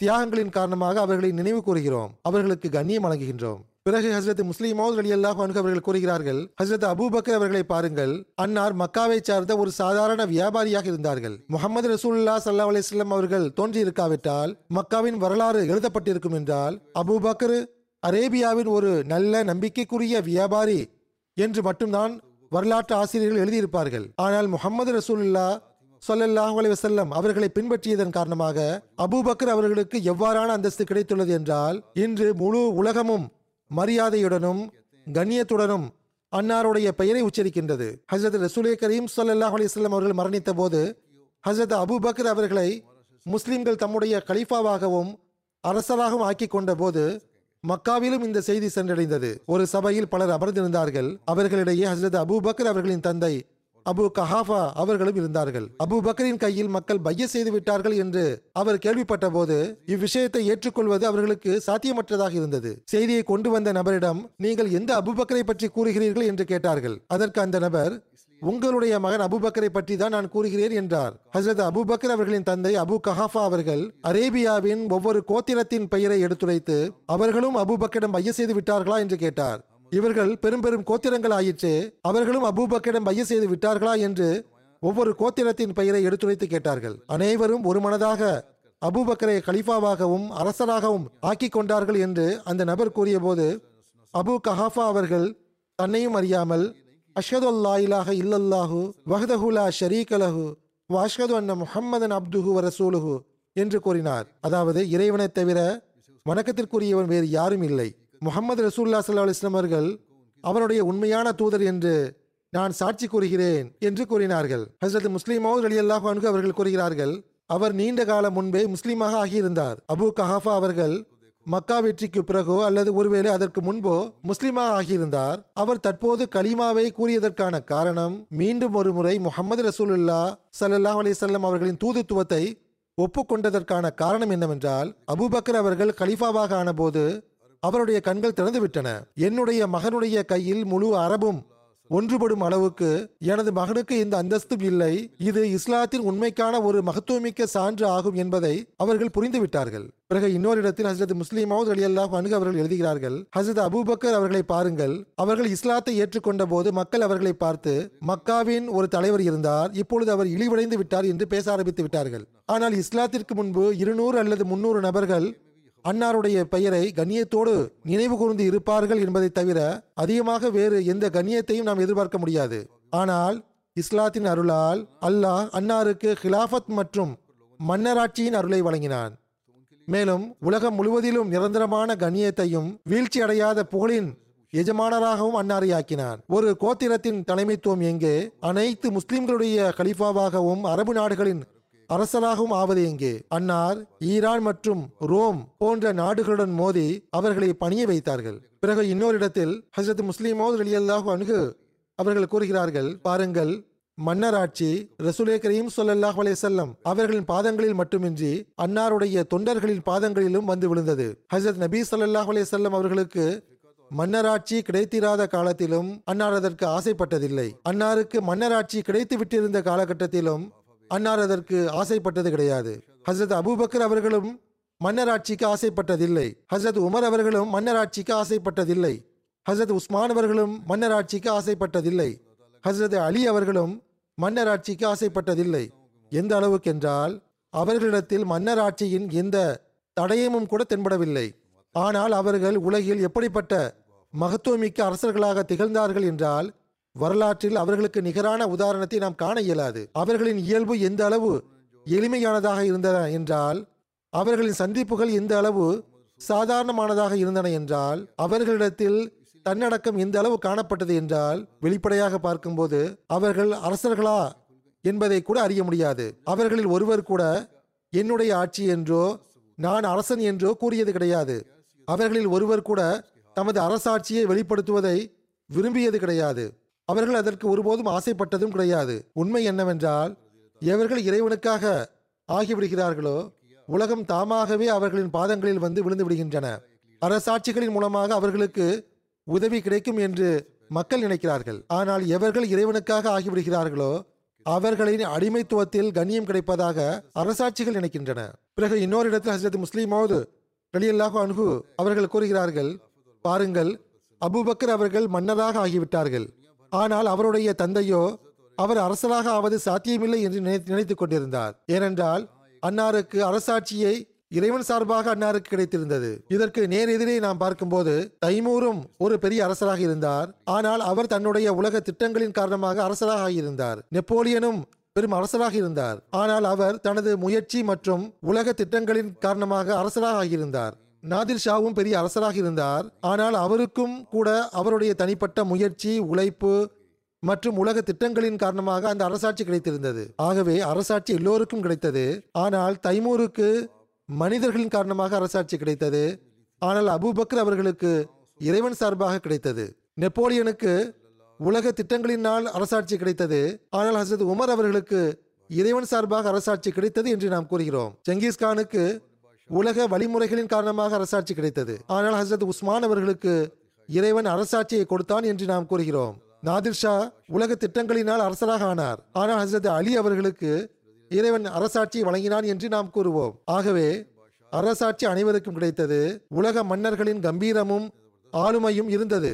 தியாகங்களின் காரணமாக அவர்களை நினைவு கூறுகிறோம். அவர்களுக்கு கண்ணியம் வழங்குகின்றோம். பிறகு ஹசரத் முஸ்லீம் அலி அல்லாஹ் அவர்கள் கூறுகிறார்கள் ஹசரத் அபூபக்கர் அவர்களை பாருங்கள் அன்னார் மக்காவை சார்ந்த ஒரு சாதாரண வியாபாரியாக இருந்தார்கள். முகமது ரசூல்லா சல்லா அலிஸ்லாம் அவர்கள் தோன்றியிருக்காவிட்டால் மக்காவின் வரலாறு எழுதப்பட்டிருக்கும் என்றால் அபூபக்கர் அரேபியாவின் ஒரு நல்ல நம்பிக்கைக்குரிய வியாபாரி என்று மட்டும்தான் வரலாற்று ஆசிரியர்கள் எழுதியிருப்பார்கள். ஆனால் முகமது ரசூல்லா சொல்லல்லாஹ் அலைஹி வஸல்லம் அவர்களை பின்பற்றியதன் காரணமாக அபூபக்கர் அவர்களுக்கு எவ்வாறான அந்தஸ்து கிடைத்துள்ளது என்றால் இன்று முழு உலகமும் மரியாதையுடனும் கண்ணியத்துடனும் அன்னாருடைய பெயரை உச்சரிக்கின்றது. ஹசரத் ரசூலே கரீம் சொல்லல்லாஹு அலிஸ்லாம் அவர்கள் மரணித்த போது ஹசரத் அபூபக்கர் அவர்களை முஸ்லிம்கள் தம்முடைய கலீஃபாவாகவும் அரசராகவும் ஆக்கிக் கொண்ட போது மக்காவிலும் இந்த செய்தி சென்றடைந்தது. ஒரு சபையில் பலர் அமர்ந்திருந்தார்கள். அவர்களிடையே ஹசரத் அபூபக்கர் அவர்களின் தந்தை அபு கஹாஃபா அவர்களும் இருந்தார்கள். அபு பக்கரின் கையில் மக்கள் பைய செய்து விட்டார்கள் என்று அவர் கேள்விப்பட்ட போது இவ்விஷயத்தை ஏற்றுக்கொள்வது அவர்களுக்கு சாத்தியமற்றதாக இருந்தது. செய்தியை கொண்டு வந்த நபரிடம் நீங்கள் எந்த அபுபக்கரை பற்றி கூறுகிறீர்கள்? என்று கேட்டார்கள். அதற்கு அந்த நபர் உங்களுடைய மகன் அபுபக்கரை பற்றி தான் நான் கூறுகிறேன் என்றார். ஹசரத் அபுபக்கர் அவர்களின் தந்தை அபு கஹாஃபா அவர்கள் அரேபியாவின் ஒவ்வொரு கோத்திரத்தின் பெயரை எடுத்துரைத்து அவர்களும் அபுபக்கரிடம் பைய செய்து விட்டார்களா? என்று கேட்டார். இவர்கள் பெரும் பெரும் கோத்திரங்கள் ஆயிற்று. அவர்களும் அபூபக்கரிடம் பைய செய்து விட்டார்களா என்று ஒவ்வொரு கோத்திரத்தின் பெயரை எடுத்துரைத்து கேட்டார்கள். அனைவரும் ஒரு மனதாக அபூபக்கரை கலீஃபாவாகவும் அரசராகவும் ஆக்கிக் கொண்டார்கள் என்று அந்த நபர் கூறியபோது அபு கஹாஃபா அவர்கள் தன்னையும் அறியாமல் அஷ்ஹது இலாக இல்லல்லாஹு வஹதஹுலா ஷரீகலஹு வாஷது அன்ன முஹம்மதன் அப்துஹு வரசூலுஹு என்று கூறினார். அதாவது இறைவனைத் தவிர வணக்கத்திற்குரியவன் வேறு யாரும் இல்லை. முகமது ரசூல்லா சல்லா அலிஸ்லாம் அவர்கள் அவருடைய உண்மையான தூதர் என்று நான் சாட்சி கூறுகிறேன் என்று கூறினார்கள். ஹசரத் முஸ்லீமாவது அலி அல்லாஹ் அவர்கள் கூறுகிறார்கள் அவர் நீண்ட காலம் முன்பே முஸ்லீமாக ஆகியிருந்தார். அபு கஹாஃபா அவர்கள் மக்கா வெற்றிக்கு பிறகோ அல்லது ஒருவேளை அதற்கு முன்போ முஸ்லிமாக ஆகியிருந்தார். அவர் தற்போது கலிமாவை கூறியதற்கான காரணம் மீண்டும் ஒரு முறை முகமது ரசூலுல்லா சல்லாஹ் அலிசல்லம் அவர்களின் தூதுத்துவத்தை ஒப்புக்கொண்டதற்கான காரணம் என்னவென்றால் அபுபக்கர் அவர்கள் கலிஃபாவாக ஆனபோது அவருடைய கண்கள் திறந்துவிட்டன. என்னுடைய மகனுடைய கையில் முழு அரபும் ஒன்றுபடும் அளவுக்கு எனது மகனுக்கு இந்த அந்தஸ்தும் இல்லை. இது இஸ்லாத்தின் உண்மைக்கான ஒரு மகத்துவமிக்க சான்று ஆகும் என்பதை அவர்கள் புரிந்துவிட்டார்கள். பிறகு இன்னொரு இடத்தில் ஹசரத் முஸ்லீம் மவுத் அலி அல்லாஹ் அணுகு அவர்கள் எழுதுகிறார்கள் ஹசரத் அபூபக்கர் அவர்களை பாருங்கள். அவர்கள் இஸ்லாத்தை ஏற்றுக்கொண்ட போது மக்கள் அவர்களை பார்த்து மக்காவின் ஒரு தலைவர் இருந்தார். இப்பொழுது அவர் இழிவடைந்து விட்டார் என்று பேச ஆரம்பித்து விட்டார்கள். ஆனால் இஸ்லாத்திற்கு முன்பு இருநூறு அல்லது முன்னூறு நபர்கள் அன்னாருடைய பெயரை கண்ணியத்தோடு நினைவு கூர்ந்து இருப்பார்கள் என்பதை தவிர அதிகமாக வேறு எந்த கண்ணியத்தையும் நாம் எதிர்பார்க்க முடியாது. ஆனால் இஸ்லாத்தின் அருளால் அல்லாஹ் அன்னாருக்கு ஹிலாஃபத் மற்றும் மன்னராட்சியின் அருளை வழங்கினான். மேலும் உலகம் முழுவதிலும் நிரந்தரமான கண்ணியத்தையும் வீழ்ச்சி அடையாத புகழின் எஜமானராகவும் அன்னாரை ஆக்கினான் ஒரு கோத்திரத்தின் தலைமைத்துவம் எங்கே? அனைத்து முஸ்லிம்களுடைய கலிஃபாவாகவும் அரபு நாடுகளின் அரசராகவும் ஆவது எங்கே? அன்னார் ஈரான் மற்றும் ரோம் போன்ற நாடுகளுடன் மோதி அவர்களை பணிய வைத்தார்கள். பிறகு இன்னொரு இடத்தில் ஹசரத் முஸ்லிமோது அலி அணுகு அவர்கள் கூறுகிறார்கள் பாருங்கள் மன்னராட்சி ரசூலே கரீம் ஸல்லல்லாஹு செல்லம் அவர்களின் பாதங்களில் மட்டுமின்றி அன்னாருடைய தொண்டர்களின் பாதங்களிலும் வந்து விழுந்தது. ஹசரத் நபி ஸல்லல்லாஹு செல்லம் அவர்களுக்கு மன்னராட்சி கிடைத்திராத காலத்திலும் அன்னார் அதற்கு ஆசைப்பட்டதில்லை. அன்னாருக்கு மன்னராட்சி கிடைத்து விட்டிருந்த காலகட்டத்திலும் அன்னார் அதற்கு ஆசைப்பட்டது கிடையாது. ஹசரத் அபூபக்கர் அவர்களும் மன்னராட்சிக்கு ஆசைப்பட்டதில்லை. ஹசரத் உமர் அவர்களும் மன்னராட்சிக்கு ஆசைப்பட்டதில்லை. ஹசரத் உஸ்மான் அவர்களும் மன்னராட்சிக்கு ஆசைப்பட்டதில்லை. ஹசரத் அலி அவர்களும் மன்னராட்சிக்கு ஆசைப்பட்டதில்லை. எந்த அளவுக்கென்றால் அவர்களிடத்தில் மன்னராட்சியின் எந்த தடயமும் கூட தென்படவில்லை. ஆனால் அவர்கள் உலகில் எப்படிப்பட்ட மகத்துவமிக்க அரசர்களாக திகழ்ந்தார்கள் என்றால் வரலாற்றில் அவர்களுக்கு நிகரான உதாரணத்தை நாம் காண இயலாது. அவர்களின் இயல்பு எந்த அளவு எளிமையானதாக இருந்தன என்றால் அவர்களின் சந்திப்புகள் எந்த அளவு சாதாரணமானதாக இருந்தன என்றால் அவர்களிடத்தில் தன்னடக்கம் எந்த அளவு காணப்பட்டது என்றால் வெளிப்படையாக பார்க்கும்போது அவர்கள் அரசர்களா என்பதை கூட அறிய முடியாது. அவர்களில் ஒருவர் கூட என்னுடைய ஆட்சி என்றோ நான் அரசன் என்றோ கூறியது கிடையாது. அவர்களில் ஒருவர் கூட தமது அரசாட்சியை வெளிப்படுத்துவதை விரும்பியது கிடையாது. அவர்கள் அதற்கு ஒருபோதும் ஆசைப்பட்டதும் கிடையாது. உண்மை என்னவென்றால் எவர்கள் இறைவனுக்காக ஆகிவிடுகிறார்களோ உலகம் தாமாகவே அவர்களின் பாதங்களில் வந்து விழுந்து விடுகின்றன. அரசாட்சிகளின் மூலமாக அவர்களுக்கு உதவி கிடைக்கும் என்று மக்கள் நினைக்கிறார்கள். ஆனால் எவர்கள் இறைவனுக்காக ஆகிவிடுகிறார்களோ அவர்களின் அடிமைத்துவத்தில் கண்ணியம் கிடைப்பதாக அரசாட்சிகள் நினைக்கின்றன. பிறகு இன்னொரு இடத்தில் ஹசரத் முஸ்லீமோது ரலியல்லாஹு அன்ஹு அவர்கள் கூறுகிறார்கள் பாருங்கள் அபுபக்கர் அவர்கள் மன்னராக ஆகிவிட்டார்கள். ஆனால் அவருடைய தந்தையோ அவர் அரசராக ஆவது சாத்தியமில்லை என்று நினை- நினைத்துக் கொண்டிருந்தார். ஏனென்றால் அன்னாருக்கு அரசாட்சியை இறைவன் சார்பாக அன்னாருக்கு கிடைத்திருந்தது. இதற்கு நேர் எதிரே நாம் பார்க்கும்போது தைமூரும் ஒரு பெரிய அரசராக இருந்தார். ஆனால் அவர் தன்னுடைய உலக திட்டங்களின் காரணமாக அரசராக இருந்தார். நெப்போலியனும் பெரும் அரசராக இருந்தார். ஆனால் அவர் தனது முயற்சி மற்றும் உலக திட்டங்களின் காரணமாக அரசராக ஆகியிருந்தார் நாதிர் ஷாவும் பெரிய அரசராக இருந்தார். ஆனால் அவருக்கும் கூட அவருடைய தனிப்பட்ட முயற்சி உழைப்பு மற்றும் உலக திட்டங்களின் காரணமாக அந்த அரசாட்சி கிடைத்திருந்தது. ஆகவே அரசாட்சி எல்லோருக்கும் கிடைத்தது. ஆனால் தைமூருக்கு மனிதர்களின் காரணமாக அரசாட்சி கிடைத்தது. ஆனால் அபுபக்கர் அவர்களுக்கு இறைவன் சார்பாக கிடைத்தது. நெப்போலியனுக்கு உலக திட்டங்களினால் அரசாட்சி கிடைத்தது. ஆனால் ஹசரத் உமர் அவர்களுக்கு இறைவன் சார்பாக அரசாட்சி கிடைத்தது என்று நாம் கூறுகிறோம். செங்கிஸ்கானுக்கு உலக வழிமுறைகளின் காரணமாக அரசாட்சி கிடைத்தது. ஆனால் ஹசரத் உஸ்மான் அவர்களுக்கு இறைவன் அரசாட்சியை கொடுத்தான் என்று நாம் கூறுகிறோம். நாதிர் ஷா உலக திட்டங்களினால் அரசராக ஆனார். ஆனால் ஹசரத் அலி அவர்களுக்கு இறைவன் அரசாட்சியை வழங்கினான் என்று நாம் கூறுவோம். ஆகவே அரசாட்சி அனைவருக்கும் கிடைத்தது. உலக மன்னர்களின் கம்பீரமும் ஆளுமையும் இருந்தது.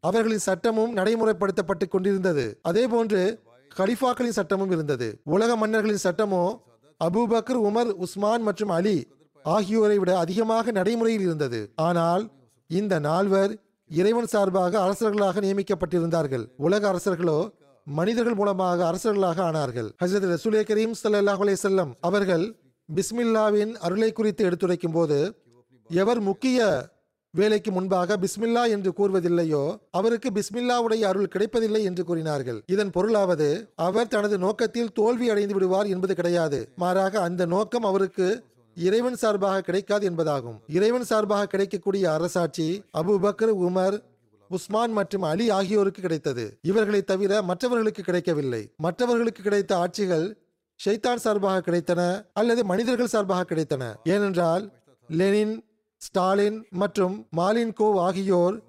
அவர்களின் சட்டமும் நடைமுறைப்படுத்தப்பட்டு கொண்டிருந்தது. அதே போன்று கலிஃபாக்களின் சட்டமும் இருந்தது. உலக மன்னர்களின் சட்டமோ அபூபக்கர் உமர் உஸ்மான் மற்றும் அலி ஆகியோரை விட அதிகமாக நடைமுறையில் இருந்தது. ஆனால் இந்த நால்வர் இறைவன் சார்பாக அரசர்களாக நியமிக்கப்பட்டிருந்தார்கள். உலக அரசர்களோ மனிதர்கள் மூலமாக அரசர்களாக ஆனார்கள். ஹசரத் ரசூலே கரீம் சல்லாஹ் அலைஹி அவர்கள் பிஸ்மில்லாவின் அருளை குறித்து எடுத்துரைக்கும் போது எவர் முக்கிய வேலைக்கு முன்பாக பிஸ்மில்லா என்று கூறுவதில்லையோ அவருக்கு பிஸ்மில்லாவுடைய அருள் கிடைப்பதில்லை என்று கூறினார்கள். இதன் பொருளாவது அவர் தனது நோக்கத்தில் தோல்வி அடைந்து விடுவார் என்பது கிடையாது. மாறாக அந்த நோக்கம் அவருக்கு இறைவன் சார்பாக கிடைக்காது என்பதாகும். இறைவன் சார்பாக கிடைக்கக்கூடிய அரசாட்சி அபூபக்கர் உமர் உஸ்மான் மற்றும் அலி ஆகியோருக்கு கிடைத்தது. இவர்களை தவிர மற்றவர்களுக்கு கிடைக்கவில்லை. மற்றவர்களுக்கு கிடைத்த ஆட்சிகள் ஷைத்தான் சார்பாக கிடைத்தன அல்லது மனிதர்கள் சார்பாக கிடைத்தன. ஏனென்றால் லெனின் ஸ்டாலின் மற்றும் மாலின்கோவ் ஆகியோர்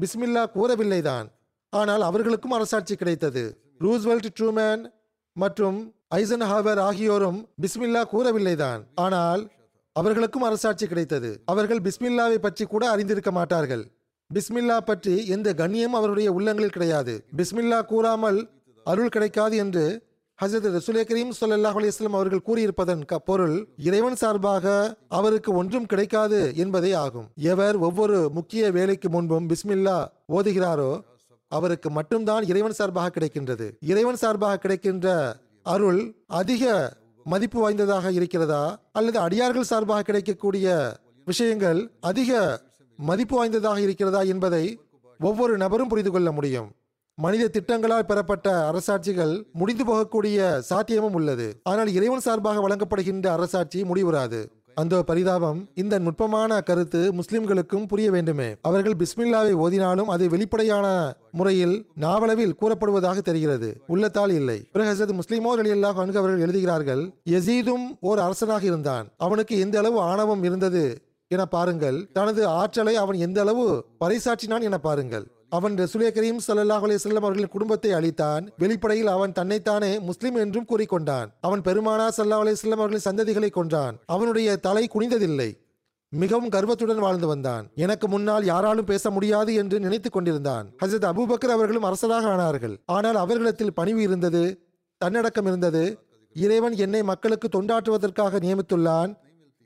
பிஸ்மில்லா கூறவில்லைதான். ஆனால் அவர்களுக்கும் அரசாட்சி கிடைத்தது. ரூஸ்வெல்ட் ட்ரூமேன் மற்றும் ஐசன்ஹாவர் ஆகியோரும் பிஸ்மில்லா கூறவில்லைதான். ஆனால் அவர்களுக்கும் அரசாட்சி கிடைத்தது. அவர்கள் பிஸ்மில்லாவை பற்றி கூட அறிந்திருக்க மாட்டார்கள். பிஸ்மில்லா பற்றி எந்த கண்ணியம் அவருடைய உள்ளங்களில் கிடையாது. பிஸ்மில்லா கூறாமல் அருள் கிடைக்காது என்று ஹசரத் ரசுலே கரீம் சொல்லாஹ் அலிஸ்லாம் அவர்கள் கூறியிருப்பதன் பொருள் இறைவன் சார்பாக அவருக்கு ஒன்றும் கிடைக்காது என்பதே ஆகும். எவர் ஒவ்வொரு முக்கிய வேலைக்கு முன்பும் பிஸ்மில்லா ஓதுகிறாரோ அவருக்கு மட்டும்தான் இறைவன் சார்பாக கிடைக்கின்றது. இறைவன் சார்பாக கிடைக்கின்ற அருள் அதிக மதிப்பு வாய்ந்ததாக இருக்கிறதா? அல்லது அடியார்கள் சார்பாக கிடைக்கக்கூடிய விஷயங்கள் அதிக மதிப்பு வாய்ந்ததாக இருக்கிறதா என்பதை ஒவ்வொரு நபரும் புரிந்து கொள்ள முடியும். மனித திட்டங்களால் பெறப்பட்ட அரசாட்சிகள் முடிந்து போகக்கூடிய சாத்தியமும் உள்ளது. ஆனால் இறைவன் சார்பாக வழங்கப்படுகின்ற அரசாட்சி முடிவுறாது. அந்த பரிதாபம் இந்த நுட்பமான கருத்து முஸ்லிம்களுக்கும் புரிய வேண்டுமே. அவர்கள் பிஸ்மில்லாவை ஓதினாலும் அது வெளிப்படையான முறையில் நாவளவில் கூறப்படுவதாக தெரிகிறது. உள்ளத்தால் இல்லை. பிறகு ஹசரத் முஸ்லிமோ அலியல்லாஹ் அன்கு அவர்கள் எழுதுகிறார்கள் எசீதும் ஓர் அரசனாக இருந்தான். அவனுக்கு எந்த அளவு ஆணவம் இருந்தது? என பாருங்கள். தனது ஆற்றலை அவன் எந்த அளவு பறைசாற்றினான் என பாருங்கள். அவன் ரசுலே கரீம் சல்லாஹ் அலைஹி அவர்களின் குடும்பத்தை அழித்தான். வெளிப்படையில் அவன் தன்னைத்தானே முஸ்லிம் என்றும் கூறிக்கொண்டான். அவன் பெருமானா ஸல்லல்லாஹு அலைஹி அவர்களின் சந்ததிகளை கொன்றான். அவனுடைய தலை குனிந்ததில்லை. மிகவும் கர்வத்துடன் வாழ்ந்து வந்தான். எனக்கு முன்னால் யாராலும் பேச முடியாது என்று நினைத்துக் கொண்டிருந்தான். ஹசரத் அபூபக்கர் அவர்களும் அரசராக ஆனார்கள். ஆனால் அவர்களிடத்தில் பணிவு இருந்தது தன்னடக்கம் இருந்தது. இறைவன் என்னை மக்களுக்கு தொண்டாற்றுவதற்காக நியமித்துள்ளான்.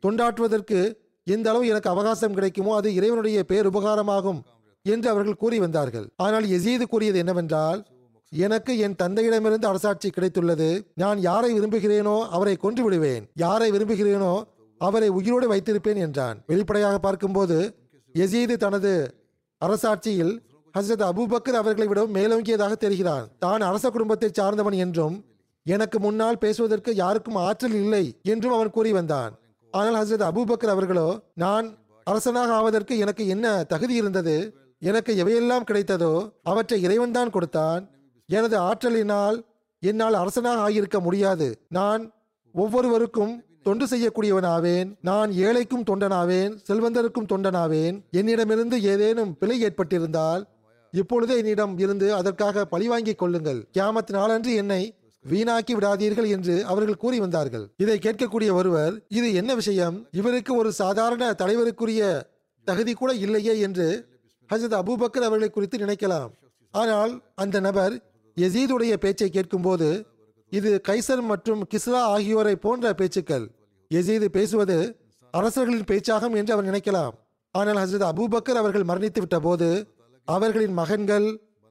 தொண்டாற்றுவதற்கு எந்த அளவு எனக்கு அவகாசம் கிடைக்குமோ அது இறைவனுடைய பேர் உபகாரமாகும் என்று அவர்கள் கூறி வந்தார்கள். ஆனால் எசீது கூறியது என்னவென்றால் எனக்கு என் தந்தையிடமிருந்து அரசாட்சி கிடைத்துள்ளது. நான் யாரை விரும்புகிறேனோ அவரை கொன்று விடுவேன் யாரை விரும்புகிறேனோ அவரை உயிரோடு வைத்திருப்பேன் என்றான். வெளிப்படையாக பார்க்கும்போது எசீது தனது அரசாட்சியில் ஹசரத் அபுபக்கர் அவர்களை விடவும் மேலோங்கியதாக தெரிகிறான் தான் அரச குடும்பத்தை சார்ந்தவன் என்றும் எனக்கு முன்னால் பேசுவதற்கு யாருக்கும் ஆற்றல் இல்லை என்றும் அவன் கூறி வந்தான். ஆனால் ஹசரத் அபுபக்கர் அவர்களோ நான் அரசனாக ஆவதற்கு எனக்கு என்ன தகுதி இருந்தது? எனக்கு எவையெல்லாம் கிடைத்ததோ அவற்றை இறைவன்தான் கொடுத்தான். எனது ஆற்றலினால் என்னால் அரசனாக ஆகியிருக்க முடியாது. நான் ஒவ்வொருவருக்கும் தொண்டு செய்யக்கூடியவனாவேன். நான் ஏழைக்கும் தொண்டனாவேன். செல்வந்தருக்கும் தொண்டனாவேன். என்னிடமிருந்து ஏதேனும் பிழை ஏற்பட்டிருந்தால் இப்பொழுதே என்னிடம் இருந்து அதற்காக பழிவாங்கிக் கொள்ளுங்கள். கியாமத் நாளன்று என்னை வீணாக்கி விடாதீர்கள் என்று அவர்கள் கூறி வந்தார்கள். இதை கேட்கக்கூடிய ஒருவர் இது என்ன விஷயம்? இவருக்கு ஒரு சாதாரண தலைவருக்குரிய தகுதி கூட இல்லையே என்று ஹசரத் அபூபக்கர் அவர்களை குறித்து நினைக்கலாம். ஆனால் அந்த நபர் யசீதுடைய பேச்சை கேட்கும்போது இது கைசர் மற்றும் கிஸ்ரா ஆகியோரை போன்ற பேச்சுக்கள். யசீது பேசுவது அரசர்களின் பேச்சாகும் என்று அவர் நினைக்கலாம். ஆனால் ஹசரத் அபூபக்கர் அவர்கள் மரணித்து விட்ட போது அவர்களின் மகன்கள்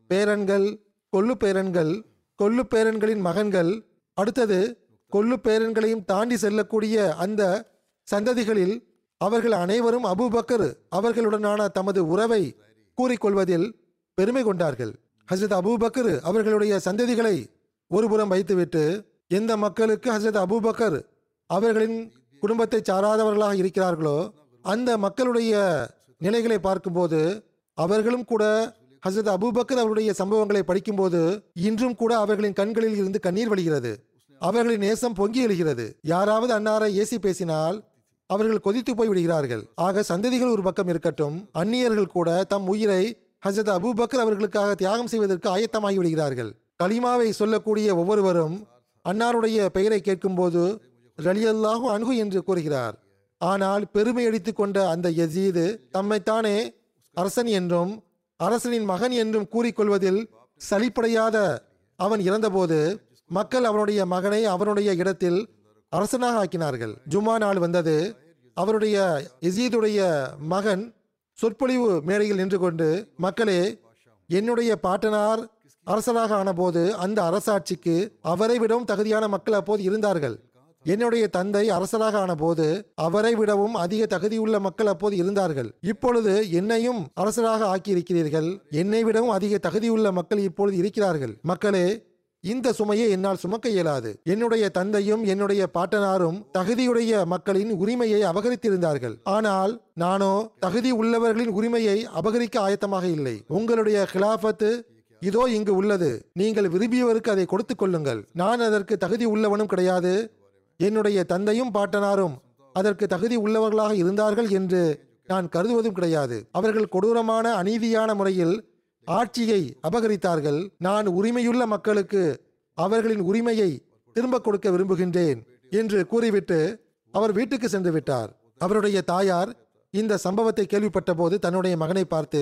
பேரன்கள் கொல்லு பேரன்கள் கொல்லு பேரன்களின் மகன்கள் அடுத்தது கொல்லு பேரன்களையும் தாண்டி செல்லக்கூடிய அந்த சந்ததிகளில் அவர்கள் அனைவரும் அபூபக்கர் அவர்களுடனான தமது உறவை கூறிக்கொள்வதில் பெருமை கொண்டார்கள். ஹசரத் அபூபக்கர் அவர்களுடைய சந்ததிகளை ஒருபுறம் வைத்துவிட்டு எந்த மக்களுக்கு ஹசரத் அபூபக்கர் அவர்களின் குடும்பத்தை சாராதவர்களாக இருக்கிறார்களோ அந்த மக்களுடைய நிலைகளை பார்க்கும்போது அவர்களும் கூட ஹசரத் அபூபக்கர் அவருடைய சம்பவங்களை படிக்கும்போது இன்றும் கூட அவர்களின் கண்களில் இருந்து கண்ணீர் வழிகிறது. அவர்களின் நேசம் பொங்கி எழுகிறது. யாராவது அன்னாரை ஏசி பேசினால் அவர்கள் கொதித்து போய் விடுகிறார்கள். ஆக சந்ததிகள் ஒரு பக்கம் இருக்கட்டும் அந்நியர்கள் கூட தம் உயிரை ஹசரத் அபுபக்கர் அவர்களுக்காக தியாகம் செய்வதற்கு ஆயத்தமாகி விடுகிறார்கள். கலிமாவை சொல்லக்கூடிய ஒவ்வொருவரும் அன்னாருடைய பெயரை கேட்கும்போது ரலியல்லாஹு அணுகு என்று கூறுகிறார். ஆனால் பெருமை அடித்து கொண்ட அந்த யசீது தம்மைத்தானே அரசன் என்றும் அரசனின் மகன் என்றும் கூறிக்கொள்வதில் சலிப்படையாத அவன் இறந்தபோது மக்கள் அவனுடைய மகனை அவனுடைய இடத்தில் அரசனாக ஆக்கினார்கள். ஜும்மா நாள் வந்தது. அவருடைய இசீதுடைய மகன் சொற்பொழிவு மேடையில் நின்று கொண்டு மக்களே என்னுடைய பாட்டனார் அரசராக ஆனபோது அந்த அரசாட்சிக்கு அவரை விடவும் தகுதியான மக்கள் அப்போது இருந்தார்கள். என்னுடைய தந்தை அரசராக ஆனபோது அவரை விடவும் அதிக தகுதியுள்ள மக்கள் அப்போது இருந்தார்கள். இப்பொழுது என்னையும் அரசராக ஆக்கியிருக்கிறீர்கள். என்னை விடவும் அதிக தகுதியுள்ள மக்கள் இப்பொழுது இருக்கிறார்கள். மக்களே இந்த சுமையை என்னால் சுமக்க இயலாது. என்னுடைய தந்தையும் என்னுடைய பாட்டனாரும் தகுதியுடைய மக்களின் உரிமையை அபகரித்திருந்தார்கள். ஆனால் நானோ தகுதி உள்ளவர்களின் உரிமையை அபகரிக்க ஆயத்தமாக இல்லை. உங்களுடைய கிலாபத்து இதோ இங்கு உள்ளது. நீங்கள் விரும்பியவருக்கு அதை கொடுத்து கொள்ளுங்கள். நான் அதற்கு தகுதி உள்ளவனும் கிடையாது. என்னுடைய தந்தையும் பாட்டனாரும் அதற்கு தகுதி உள்ளவர்களாக இருந்தார்கள் என்று நான் கருதுவதும் கிடையாது. அவர்கள் கொடூரமான அநீதியான முறையில் ஆட்சியை அபகரித்தார்கள். நான் உரிமையுள்ள மக்களுக்கு அவர்களின் உரிமையை திரும்ப கொடுக்க விரும்புகின்றேன் என்று கூறிவிட்டு அவர் வீட்டுக்கு சென்று விட்டார். அவருடைய தாயார் இந்த சம்பவத்தை கேள்விப்பட்ட போது தன்னுடைய மகனை பார்த்து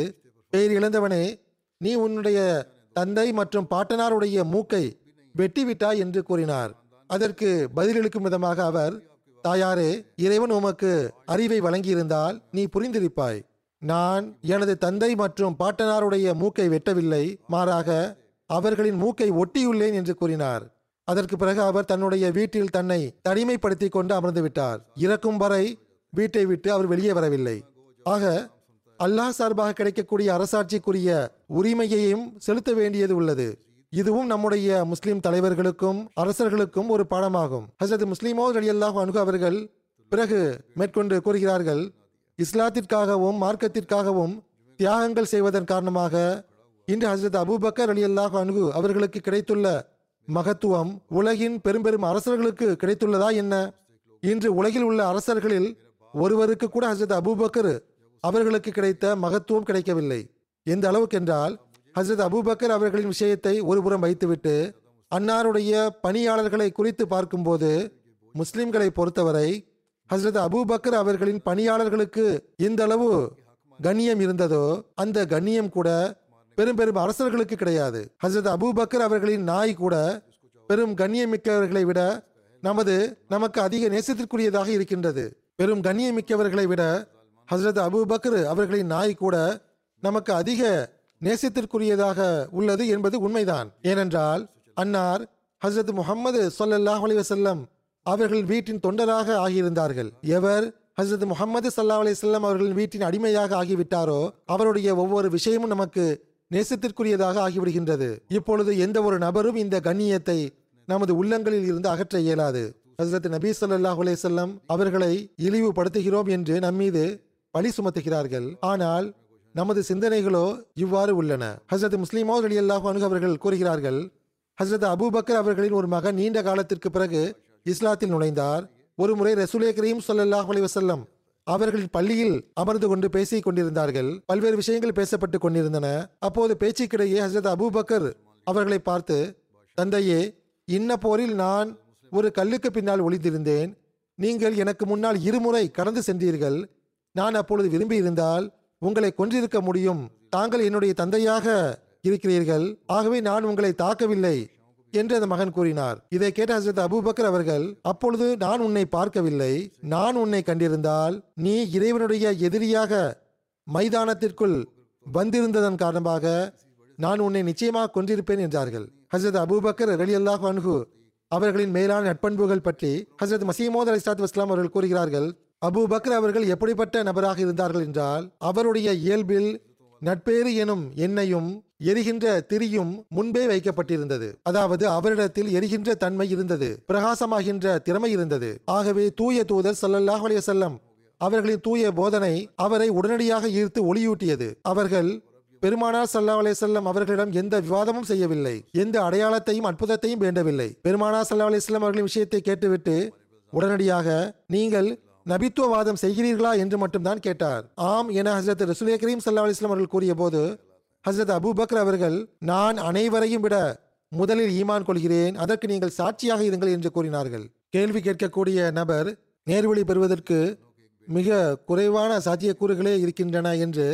பெயர் இழந்தவனே நீ உன்னுடைய தந்தை மற்றும் பாட்டனாருடைய மூக்கை வெட்டிவிட்டாய் என்று கூறினார். அதற்கு பதிலளிக்கும் விதமாக அவர் தாயாரே இறைவன் உமக்கு அறிவை வழங்கியிருந்தால் நீ புரிந்திருப்பாய். நான் எனது தந்தை மற்றும் பாட்டனாருடைய மூக்கை வெட்டவில்லை மாறாக அவர்களின் மூக்கை ஒட்டியுள்ளேன் என்று கூறினார். அதற்கு பிறகு அவர் தன்னுடைய வீட்டில் தன்னை தனிமைப்படுத்தி கொண்டு அமர்ந்து விட்டார். இறக்கும் வரை வீட்டை விட்டு அவர் வெளியே வரவில்லை. ஆக அல்லாஹ் சார்பாக கிடைக்கக்கூடிய அரசாட்சிக்குரிய உரிமையையும் செலுத்த வேண்டியது உள்ளது. இதுவும் நம்முடைய முஸ்லிம் தலைவர்களுக்கும் அரசர்களுக்கும் ஒரு பாடமாகும். ஹசரத் முஸ்லிமோ ரலியல்லாஹு அன்ஹு அவர்கள் பிறகு மேற்கொண்டு கூறுகிறார்கள் இஸ்லாத்திற்காகவும் மார்க்கத்திற்காகவும் தியாகங்கள் செய்வதன் காரணமாக இன்று ஹசரத் அபுபக்கர் அலி அல்லாஹ் அன்ஹு அவர்களுக்கு கிடைத்துள்ள மகத்துவம் உலகின் பெரும் பெரும் அரசர்களுக்கு கிடைத்துள்ளதா என்ன? இன்று உலகில் உள்ள அரசர்களில் ஒருவருக்கு கூட ஹசரத் அபூபக்கர் அவர்களுக்கு கிடைத்த மகத்துவம் கிடைக்கவில்லை. எந்த அளவுக்கு என்றால் ஹசரத் அபூபக்கர் அவர்களின் விஷயத்தை ஒருபுறம் வைத்துவிட்டு அன்னாருடைய பணியாளர்களை குறித்து பார்க்கும்போது முஸ்லிம்களை பொறுத்தவரை ஹசரத் அபூபக்கர் அவர்களின் பணியாளர்களுக்கு இந்த அளவு கண்ணியம் இருந்ததோ அந்த கண்ணியம் கூட பெரும் பெரும் அரசர்களுக்கு கிடையாது. ஹசரத் அபூபக்கர் அவர்களின் நாய் கூட பெரும் கண்ணியமிக்கவர்களை விட நமது நமக்கு அதிக நேசத்திற்குரியதாக இருக்கின்றது. பெரும் கண்ணியமிக்கவர்களை விட ஹசரத் அபூபக்கர் அவர்களின் நாய் கூட நமக்கு அதிக நேசத்திற்குரியதாக உள்ளது என்பது உண்மைதான். ஏனென்றால் அன்னார் ஹசரத் முகமது சொல்லல்லாஹ் அலி வசல்லம் அவர்கள் வீட்டின் தொண்டராக ஆகியிருந்தார்கள். எவர் ஹசரத் முகமது சல்லா அலிஸ்லாம் அவர்களின் வீட்டின் அடிமையாக ஆகிவிட்டாரோ அவருடைய ஒவ்வொரு விஷயமும் நமக்கு நேசத்திற்குரியதாக ஆகிவிடுகின்றது. இப்பொழுது எந்த ஒரு நபரும் இந்த கண்ணியத்தை நமது உள்ளங்களில் இருந்து அகற்ற இயலாது. ஹசரத் நபி சல்லாஹ் அலேசல்லம் அவர்களை இழிவுபடுத்துகிறோம் என்று நம்மீது பழி சுமத்துகிறார்கள். ஆனால் நமது சிந்தனைகளோ இவ்வாறு உள்ளன. ஹசரத் முஸ்லிமோ ரலியல்லாஹு அல்லாஹ் அவர்கள் கூறுகிறார்கள் ஹசரத் அபூபக்கர் அவர்களின் ஒரு மகன் நீண்ட காலத்திற்கு பிறகு இஸ்லாத்தில் நுழைந்தார். ஒரு முறை ரசூலே கரீம் ஸல்லல்லாஹு அலைஹி அவர்களின் பள்ளியில் அமர்ந்து கொண்டு பேசிக் கொண்டிருந்தார்கள். பல்வேறு விஷயங்கள் பேசப்பட்டு கொண்டிருந்தன. அப்போது பேச்சுக்கிடையே ஹசரத் அபூபக்கர் அவர்களை பார்த்து தந்தையே இன்ன போரில் நான் ஒரு கல்லுக்கு பின்னால் ஒளிந்திருந்தேன். நீங்கள் எனக்கு முன்னால் இருமுறை கடந்து சென்றீர்கள். நான் அப்பொழுது விரும்பியிருந்தால் உங்களை கொன்றிருக்க முடியும். தாங்கள் என்னுடைய தந்தையாக இருக்கிறீர்கள். ஆகவே நான் உங்களை தாக்கவில்லை. என்று அந்த மகன் கூறினார். இதை கேட்ட ஹசரத் அபுபக்கர் அவர்கள் அப்பொழுது நான் உன்னை பார்க்கவில்லை. நான் உன்னை கண்டிருந்தால் நீ இறைவனுடைய எதிரியாக மைதானத்திற்குள் வந்திருந்ததன் காரணமாக நான் உன்னை நிச்சயமாக கொன்றிருப்பேன் என்றார்கள். ஹசரத் அபுபக்கர் ரலி அல்லாஹ் அன்ஹு அவர்களின் மேலான நட்பண்புகள் பற்றி ஹசரத் மசீமோத் அலி சாத் இஸ்லாம் அவர்கள் கூறுகிறார்கள். அபூ அவர்கள் எப்படிப்பட்ட நபராக இருந்தார்கள் என்றால் அவருடைய இயல்பில் நட்பேறு எனும் எண்ணையும் எரிகின்ற திரியும் முன்பே வைக்கப்பட்டிருந்தது. அதாவது அவரிடத்தில் எரிகின்ற தன்மை இருந்தது. பிரகாசமாகின்ற திறமை இருந்தது. ஆகவே தூய தூதர் சல்லல்லாஹ் அலைய செல்லம் அவர்களின் தூய போதனை அவரை உடனடியாக ஈர்த்து ஒளியூட்டியது. அவர்கள் பெருமானார் ஸல்லல்லாஹு அலைஹி செல்லம் அவர்களிடம் எந்த விவாதமும் செய்யவில்லை. எந்த அடையாளத்தையும் அற்புதத்தையும் வேண்டவில்லை. பெருமானார் ஸல்லல்லாஹு அலைஹி செல்லம் அவர்களின் விஷயத்தை கேட்டுவிட்டு உடனடியாக நீங்கள் நபித்துவவாதம் செய்கிறீர்களா என்று மட்டும்தான் கேட்டார். ஆம் என ஹசரத் ரசுலே கரீம் சல்லா அலிஸ்லாம் அவர்கள் கூறிய போது ஹசரத் அபூபக்கர் அவர்கள் நான் அனைவரையும் விட முதலில் ஈமான் கொள்கிறேன் அதற்கு நீங்கள் சாட்சியாக இருங்கள் என்று கூறினார்கள். கேள்வி கேட்கக்கூடிய நபர் நேர்வழி பெறுவதற்கு மிக குறைவான சாத்தியக்கூறுகளே இருக்கின்றன என்று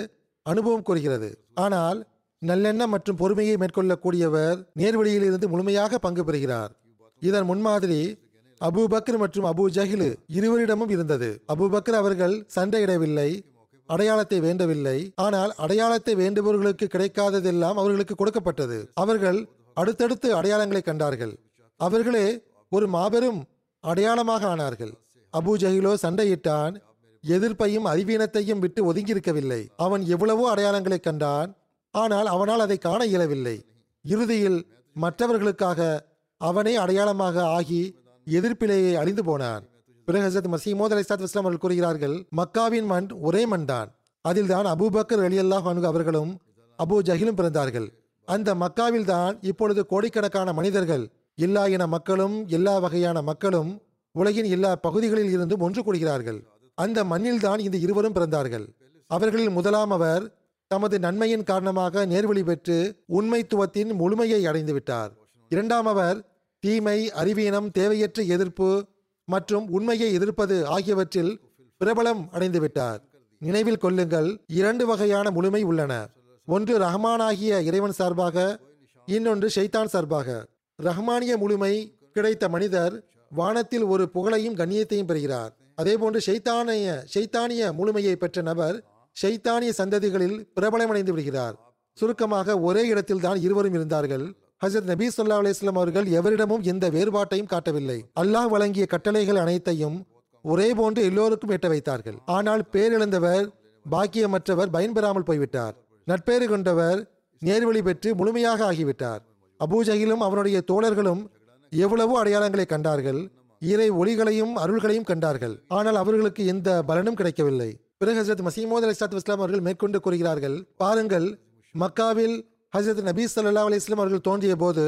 அனுபவம் கூறுகிறது. ஆனால் நல்லெண்ணம் மற்றும் பொறுமையை மேற்கொள்ளக்கூடியவர் நேர்வழியில் இருந்து முழுமையாக பங்கு பெறுகிறார். இதன் முன்மாதிரி அபு பக்ர் மற்றும் அபு ஜஹிலு இருவரிடமும் இருந்தது. அபு பக்ர் அவர்கள் சண்டையிடவில்லை. அடையாளத்தை வேண்டவில்லை. ஆனால் அடையாளத்தை வேண்டுபவர்களுக்கு கிடைக்காததெல்லாம் அவர்களுக்கு கொடுக்கப்பட்டது. அவர்கள் அடுத்தடுத்து அடையாளங்களை கண்டார்கள். அவர்களே ஒரு மாபெரும் அடையாளமாக ஆனார்கள். அபு ஜஹிலோ சண்டையிட்டான். எதிர்ப்பையும் அறிவீனத்தையும் விட்டு ஒதுங்கியிருக்கவில்லை. அவன் எவ்வளவோ அடையாளங்களை கண்டான். ஆனால் அவனால் அதை காண இயலவில்லை. இறுதியில் மற்றவர்களுக்காக அவனே அடையாளமாக ஆகி எதிர்ப்பிலேயே அழிந்து போனான். பிறகு ஹசரத் மசீமோத் மோதலை சாத் இஸ்லாம் அவர்கள் கூறுகிறார்கள் மக்காவின் மண் ஒரே மண் தான் அதில் தான் அபூபக்கர் அலி அல்லாஹ் அவர்களும் அபூ ஜஹிலும் பிறந்தார்கள். அந்த மக்காவில் தான் இப்பொழுது கோடிக்கணக்கான மனிதர்கள் எல்லா இன மக்களும் எல்லா வகையான மக்களும் உலகின் எல்லா பகுதிகளில் இருந்தும் ஒன்று கூடுகிறார்கள். அந்த மண்ணில் தான் இந்த இருவரும் பிறந்தார்கள். அவர்களில் முதலாம் அவர் தமது நன்மையின் காரணமாக நேர்வழி பெற்று உண்மைத்துவத்தின் முழுமையை அடைந்து விட்டார் இரண்டாம் அவர் தீமை அறிவீனம் தேவையற்ற எதிர்ப்பு மற்றும் உண்மையை எதிர்ப்பது ஆகியவற்றில் பிரபலம் அடைந்துவிட்டார். நினைவில் கொள்ளுங்கள் இரண்டு வகையான முழுமை உள்ளன. ஒன்று ரஹ்மானாகிய இறைவன் சார்பாக இன்னொன்று ஷைத்தான் சார்பாக. ரஹ்மானிய முழுமை கிடைத்த மனிதர் வானத்தில் ஒரு புகழையும் கண்ணியத்தையும் பெறுகிறார். அதேபோன்று ஷைத்தானிய ஷைத்தானிய முழுமையை பெற்ற நபர் ஷைத்தானிய சந்ததிகளில் பிரபலமடைந்து விடுகிறார். சுருக்கமாக ஒரே இடத்தில் தான் இருவரும் இருந்தார்கள். ஹசரத் நபி சொல்லா அலிஸ்லாம் அவர்கள் எவரிடமும் எந்த வேறுபாட்டையும் காட்டவில்லை. அல்லாஹ் வழங்கிய கட்டளைகள் அனைத்தையும் ஒரே போன்று எல்லோருக்கும் எட்ட வைத்தார்கள். ஆனால் பேரிழந்தவர் பாக்கியமற்றவர் பயன்பெறாமல் போய்விட்டார். நட்பேறு கொண்டவர் நேர்வழி பெற்று முழுமையாக ஆகிவிட்டார். அபூஜகிலும் அவனுடைய தோழர்களும் எவ்வளவோ அடையாளங்களை கண்டார்கள். இறை ஒளிகளையும் அருள்களையும் கண்டார்கள். ஆனால் அவர்களுக்கு எந்த பலனும் கிடைக்கவில்லை. பிறகு ஹசரத் மசீமோத் அலி இஸ்லாம் அவர்கள் மேற்கொண்டு கூறுகிறார்கள் பாருங்கள் மக்காவில் ஹசரத் நபி சல்லா அலிஸ்லாம் அவர்கள் தோன்றிய போது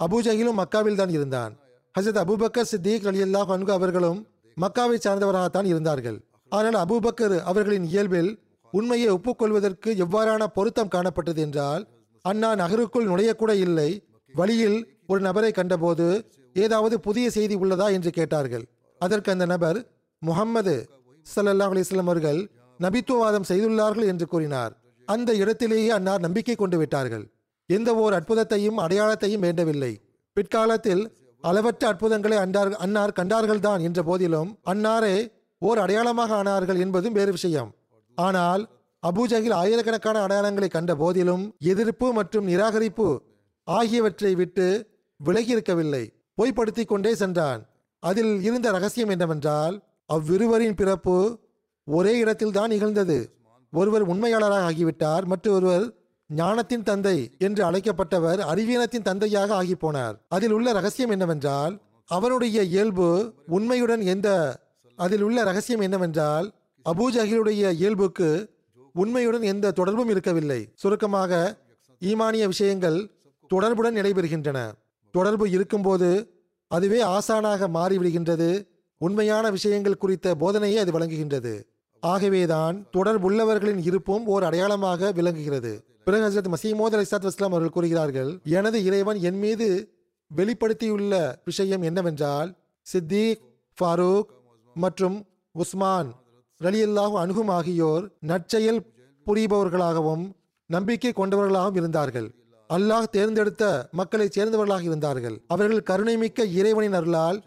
அபூஜஹிலும் மக்காவில் தான் இருந்தான். ஹசரத் அபூபக்கர் சித்திக் அலி அல்லாஹ் அன்கு அவர்களும் மக்காவை சார்ந்தவராகத்தான் இருந்தார்கள். ஆனால் அபூபக்கர் அவர்களின் இயல்பில் உண்மையை ஒப்புக்கொள்வதற்கு எவ்வாறான பொருத்தம் காணப்பட்டது என்றால் அண்ணா நகருக்குள் நுழையக்கூட இல்லை. வழியில் ஒரு நபரை கண்டபோது ஏதாவது புதிய செய்தி உள்ளதா என்று கேட்டார்கள். அதற்கு அந்த நபர் முகம்மது ஸல்லல்லாஹு அலிஸ்லாம் அவர்கள் நபித்துவவாதம் செய்துள்ளார்கள் என்று கூறினார். அந்த இடத்திலேயே அன்னார் நம்பிக்கை கொண்டு விட்டார்கள். எந்த ஓர் அற்புதத்தையும் அடையாளத்தையும் வேண்டவில்லை. பிற்காலத்தில் அளவற்ற அற்புதங்களை அண்டார் அன்னார் கண்டார்கள்தான் என்ற போதிலும் அன்னாரே ஓர் அடையாளமாக ஆனார்கள் என்பதும் வேறு விஷயம். ஆனால் அபூஜகில் ஆயிரக்கணக்கான அடையாளங்களை கண்ட போதிலும் எதிர்ப்பு மற்றும் நிராகரிப்பு ஆகியவற்றை விட்டு விலகி இருக்கவில்லை பொய்ப்படுத்திக் கொண்டே சென்றான். அதில் இருந்த ரகசியம் என்னவென்றால் அவ்விருவரின் பிறப்பு ஒரே இடத்தில் தான் நிகழ்ந்தது. ஒருவர் உண்மையாளராக ஆகிவிட்டார் மற்றொருவர் ஞானத்தின் தந்தை என்று அழைக்கப்பட்டவர் அறிவீனத்தின் தந்தையாக ஆகி போனார் அதில் உள்ள ரகசியம் என்னவென்றால் அவனுடைய இயல்பு உண்மையுடன் எந்த அதில் உள்ள ரகசியம் என்னவென்றால் அபூஜகிலுடைய இயல்புக்கு உண்மையுடன் எந்த தொடர்பும் இருக்கவில்லை. சுருக்கமாக ஈமானிய விஷயங்கள் தொடர்புடன் நடைபெறுகின்றன தொடர்பு இருக்கும்போது அதுவே ஆசானாக மாறிவிடுகின்றது. உண்மையான விஷயங்கள் குறித்த போதனையை அது வழங்குகின்றது. ஆகவேதான் தொடர்புள்ளவர்களின் இருப்பும் ஓர் அடையாளமாக விளங்குகிறது. பிறகு ஹசரத் மசீமோத் அலி சாத் வஸ்லாம் அவர்கள் கூறுகிறார்கள் எனது இறைவன் என் மீது வெளிப்படுத்தியுள்ள விஷயம் என்னவென்றால் சித்திக் ஃபாரூக் மற்றும் உஸ்மான் ரலியல்லாஹு அணுகும் ஆகியோர் நற்செயல் புரிபவர்களாகவும் நம்பிக்கை கொண்டவர்களாகவும் இருந்தார்கள். அல்லாஹ் தேர்ந்தெடுத்த மக்களைச் சேர்ந்தவர்களாக இருந்தார்கள். அவர்கள் கருணைமிக்க இறைவனின் அருளால்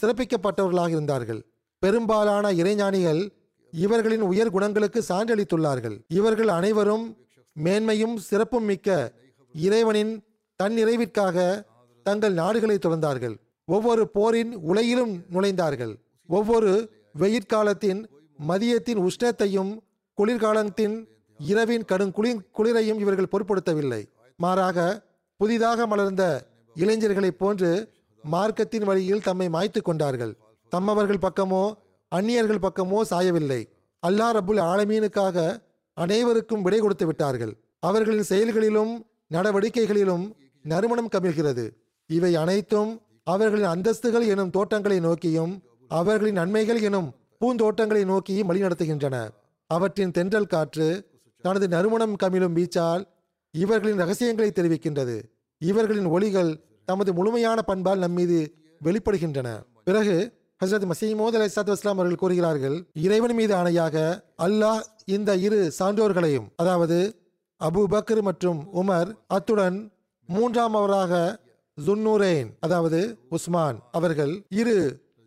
சிறப்பிக்கப்பட்டவர்களாக இருந்தார்கள். பெரும்பாலான இறைஞானிகள் இவர்களின் உயர் குணங்களுக்கு சான்றளித்துள்ளார்கள். இவர்கள் அனைவரும் மேன்மையும் சிறப்பும் மிக்க இறைவனின் தன்னிறைவிற்காக தங்கள் நாடுகளை துறந்தார்கள். ஒவ்வொரு போரின் உலையிலும் நுழைந்தார்கள். ஒவ்வொரு வெயிற்காலத்தின் மதியத்தின் உஷ்ணத்தையும் குளிர்காலத்தின் இரவின் கடும் குளிர் குளிரையும் இவர்கள் பொருட்படுத்தவில்லை. மாறாக புதிதாக மலர்ந்த இளைஞர்களைப் போன்று மார்க்கத்தின் வழியில் தம்மை மாய்த்து கொண்டார்கள். தம்மவர்கள் பக்கமோ அந்நியர்கள் பக்கமோ சாயவில்லை. அல்லா ரபுல் ஆலமீனுக்காக அனைவருக்கும் விடை கொடுத்து விட்டார்கள். அவர்களின் செயல்களிலும் நடவடிக்கைகளிலும் நறுமணம் கமிழ்கிறது இவை அனைத்தும் அவர்களின் அந்தஸ்துகள் எனும் தோட்டங்களை நோக்கியும் அவர்களின் நன்மைகள் எனும் பூந்தோட்டங்களை நோக்கியும் வழிநடத்துகின்றன. அவற்றின் தென்றல் காற்று தனது நறுமணம் கமிழும் வீச்சால் இவர்களின் ரகசியங்களை தெரிவிக்கின்றது. இவர்களின் ஒளிகள் தமது முழுமையான பண்பால் நம்மீது வெளிப்படுகின்றன. பிறகு ஹசரத் மசீமோத் அலி சாத் வஸ்லாம் அவர்கள் கூறுகிறார்கள் இறைவன் மீது ஆணையாக அல்லாஹ் இந்த இரு சான்றோர்களையும் அதாவது அபு பக்ர் மற்றும் உமர் அத்துடன் மூன்றாமவராக ஜுன்னூரேன் அதாவது உஸ்மான் அவர்கள் இரு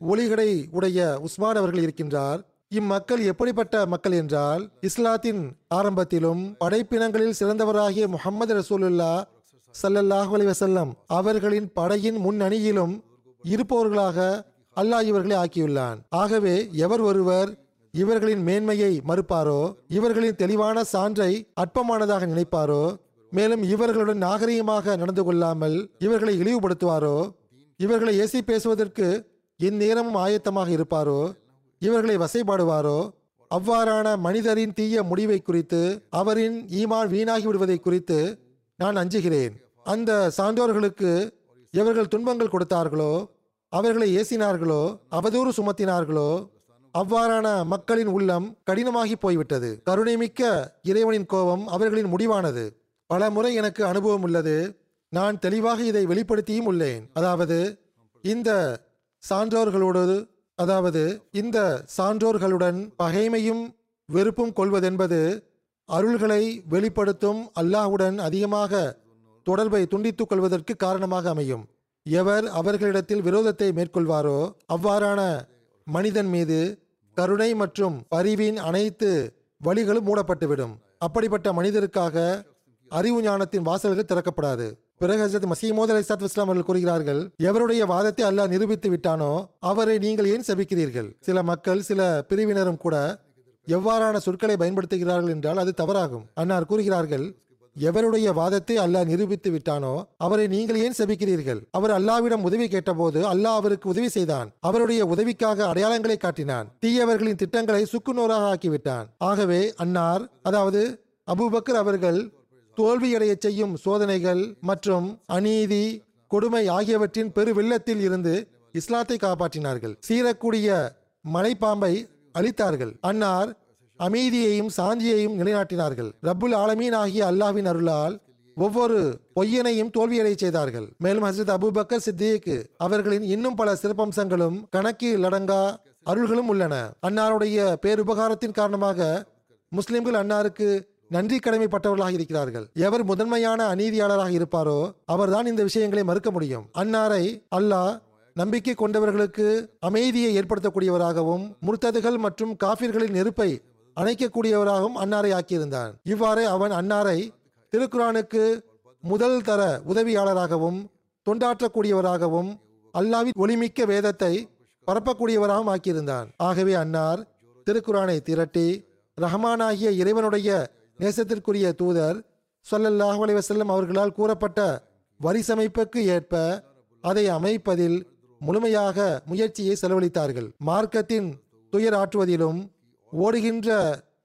ஒளிகளை உடைய உஸ்மான் அவர்கள் இருக்கின்றார். இம்மக்கள் எப்படிப்பட்ட மக்கள் என்றால் இஸ்லாத்தின் ஆரம்பத்திலும் படைப்பினங்களில் சிறந்தவராகிய முகமது ரசூலுல்லா சல்லல்லாஹு அலி வசல்லம் அவர்களின் படையின் முன்னணியிலும் இருப்பவர்களாக அல்லாஹ் இவர்களை ஆக்கியுள்ளான். ஆகவே எவர் ஒருவர் இவர்களின் மேன்மையை மறுப்பாரோ இவர்களின் தெளிவான சான்றை அற்பமானதாக நினைப்பாரோ மேலும் இவர்களுடன் நாகரீகமாக நடந்து கொள்ளாமல் இவர்களை இழிவுபடுத்துவாரோ இவர்களை ஏசி பேசுவதற்கு இந்நேரமும் ஆயத்தமாக இருப்பாரோ இவர்களை வசைபாடுவாரோ அவ்வாறான மனிதரின் தீய முடிவை குறித்து அவரின் ஈமான் வீணாகி விடுவதை குறித்து நான் அஞ்சுகிறேன். அந்த சான்றோர்களுக்கு எவர்கள் துன்பங்கள் கொடுத்தார்களோ அவர்களை ஏசினார்களோ அவதூறு சுமத்தினார்களோ அவ்வாறான மக்களின் உள்ளம் கடினமாகி போய்விட்டது. கருணைமிக்க இறைவனின் கோபம் அவர்களின் முடிவானது. பல முறை எனக்கு அனுபவம் உள்ளது. நான் தெளிவாக இதை வெளிப்படுத்தியும் உள்ளேன். அதாவது இந்த சான்றோர்களோடு அதாவது இந்த சான்றோர்களுடன் பகைமையும் வெறுப்பும் கொள்வதென்பது அருள்களை வெளிப்படுத்தும் அல்லாஹ்வுடன் அதிகமாக தொடர்பை துண்டித்துக் கொள்வதற்கு காரணமாக அமையும். எவர் அவர்களிடத்தில் விரோதத்தை மேற்கொள்வாரோ அவ்வாறான மனிதன் மீது கருணை மற்றும் பரிவின் அனைத்து வழிகளும் மூடப்பட்டுவிடும். அப்படிப்பட்ட மனிதருக்காக அறிவு ஞானத்தின் வாசல்கள் திறக்கப்படாது. பிறகு ஹசரத் மசீமோத் அலி சாத் இஸ்லாம் அவர்கள் கூறுகிறார்கள் எவருடைய வாதத்தை அல்லாஹ் நிரூபித்து விட்டானோ அவரை நீங்கள் ஏன் செபிக்கிறீர்கள்? சில மக்கள் சில பிரிவினரும் கூட எவ்வாறான சொற்களை பயன்படுத்துகிறார்கள் என்றால் அது தவறாகும். அன்னார் கூறுகிறார்கள் எவருடைய வாதத்தை அல்லாஹ் நிரூபித்து விட்டானோ அவரை நீங்கள் ஏன் செபிக்கிறீர்கள்? அவர் அல்லாவிடம் உதவி கேட்டபோது அல்லாஹ் அவருக்கு உதவி செய்தான். அவருடைய உதவிக்காக அடையாளங்களை காட்டினான். தீயவர்களின் திட்டங்களை சுக்குநூறாக ஆக்கிவிட்டான். ஆகவே அன்னார் அதாவது அபுபக்கர் அவர்கள் தோல்வியடைய செய்யும் சோதனைகள் மற்றும் அநீதி கொடுமை ஆகியவற்றின் பெரு வெள்ளத்தில் இருந்து இஸ்லாத்தை காப்பாற்றினார்கள். சீரக்கூடிய மலைப்பாம்பை அழித்தார்கள். அன்னார் அமைதியையும் சாந்தியையும் நிலைநாட்டினார்கள். ரப்புல் ஆலமீன் ஆகிய அல்லாஹ்வின் அருளால் ஒவ்வொரு பொய்யனையும் தோல்வியடை செய்தார்கள். மேலும் ஹசரத் அபூபக்கர் சித்திக் அவர்களின் இன்னும் பல சிறப்பம்சங்களும் கணக்கில் அடங்கா அருள்களும் உள்ளன. அன்னாருடைய பேருபகாரத்தின் காரணமாக முஸ்லிம்கள் அன்னாருக்கு நன்றி கடமைப்பட்டவர்களாக இருக்கிறார்கள். எவர் முதன்மையான அநீதியாளராக இருப்பாரோ அவர்தான் இந்த விஷயங்களை மறுக்க முடியும். அன்னாரை அல்லாஹ் நம்பிக்கை கொண்டவர்களுக்கு அமைதியை ஏற்படுத்தக்கூடியவராகவும் முர்த்ததுகள் மற்றும் காபிர்களின் நெருப்பை அணைக்கக்கூடியவராகவும் அன்னாரை ஆக்கியிருந்தான் இவ்வாறு அவன் அன்னாரை திருக்குரானுக்கு முதல் தர உதவியாளராகவும் தொண்டாற்றக்கூடியவராகவும் அல்லாவின் ஒளிமிக்க வேதத்தை பரப்பக்கூடியவராகவும் ஆக்கியிருந்தான் ஆகவே அன்னார் திருக்குரானை திரட்டி ரஹமானாகிய இறைவனுடைய நேசத்திற்குரிய தூதர் ஸல்லல்லாஹு அலைஹி அவர்களால் கூறப்பட்ட வரிசமைப்புக்கு ஏற்ப அதை அமைப்பதில் முழுமையாக முயற்சியை செலவழித்தார்கள். மார்க்கத்தின் துயர் ஆற்றுவதிலும் ஓடுகின்ற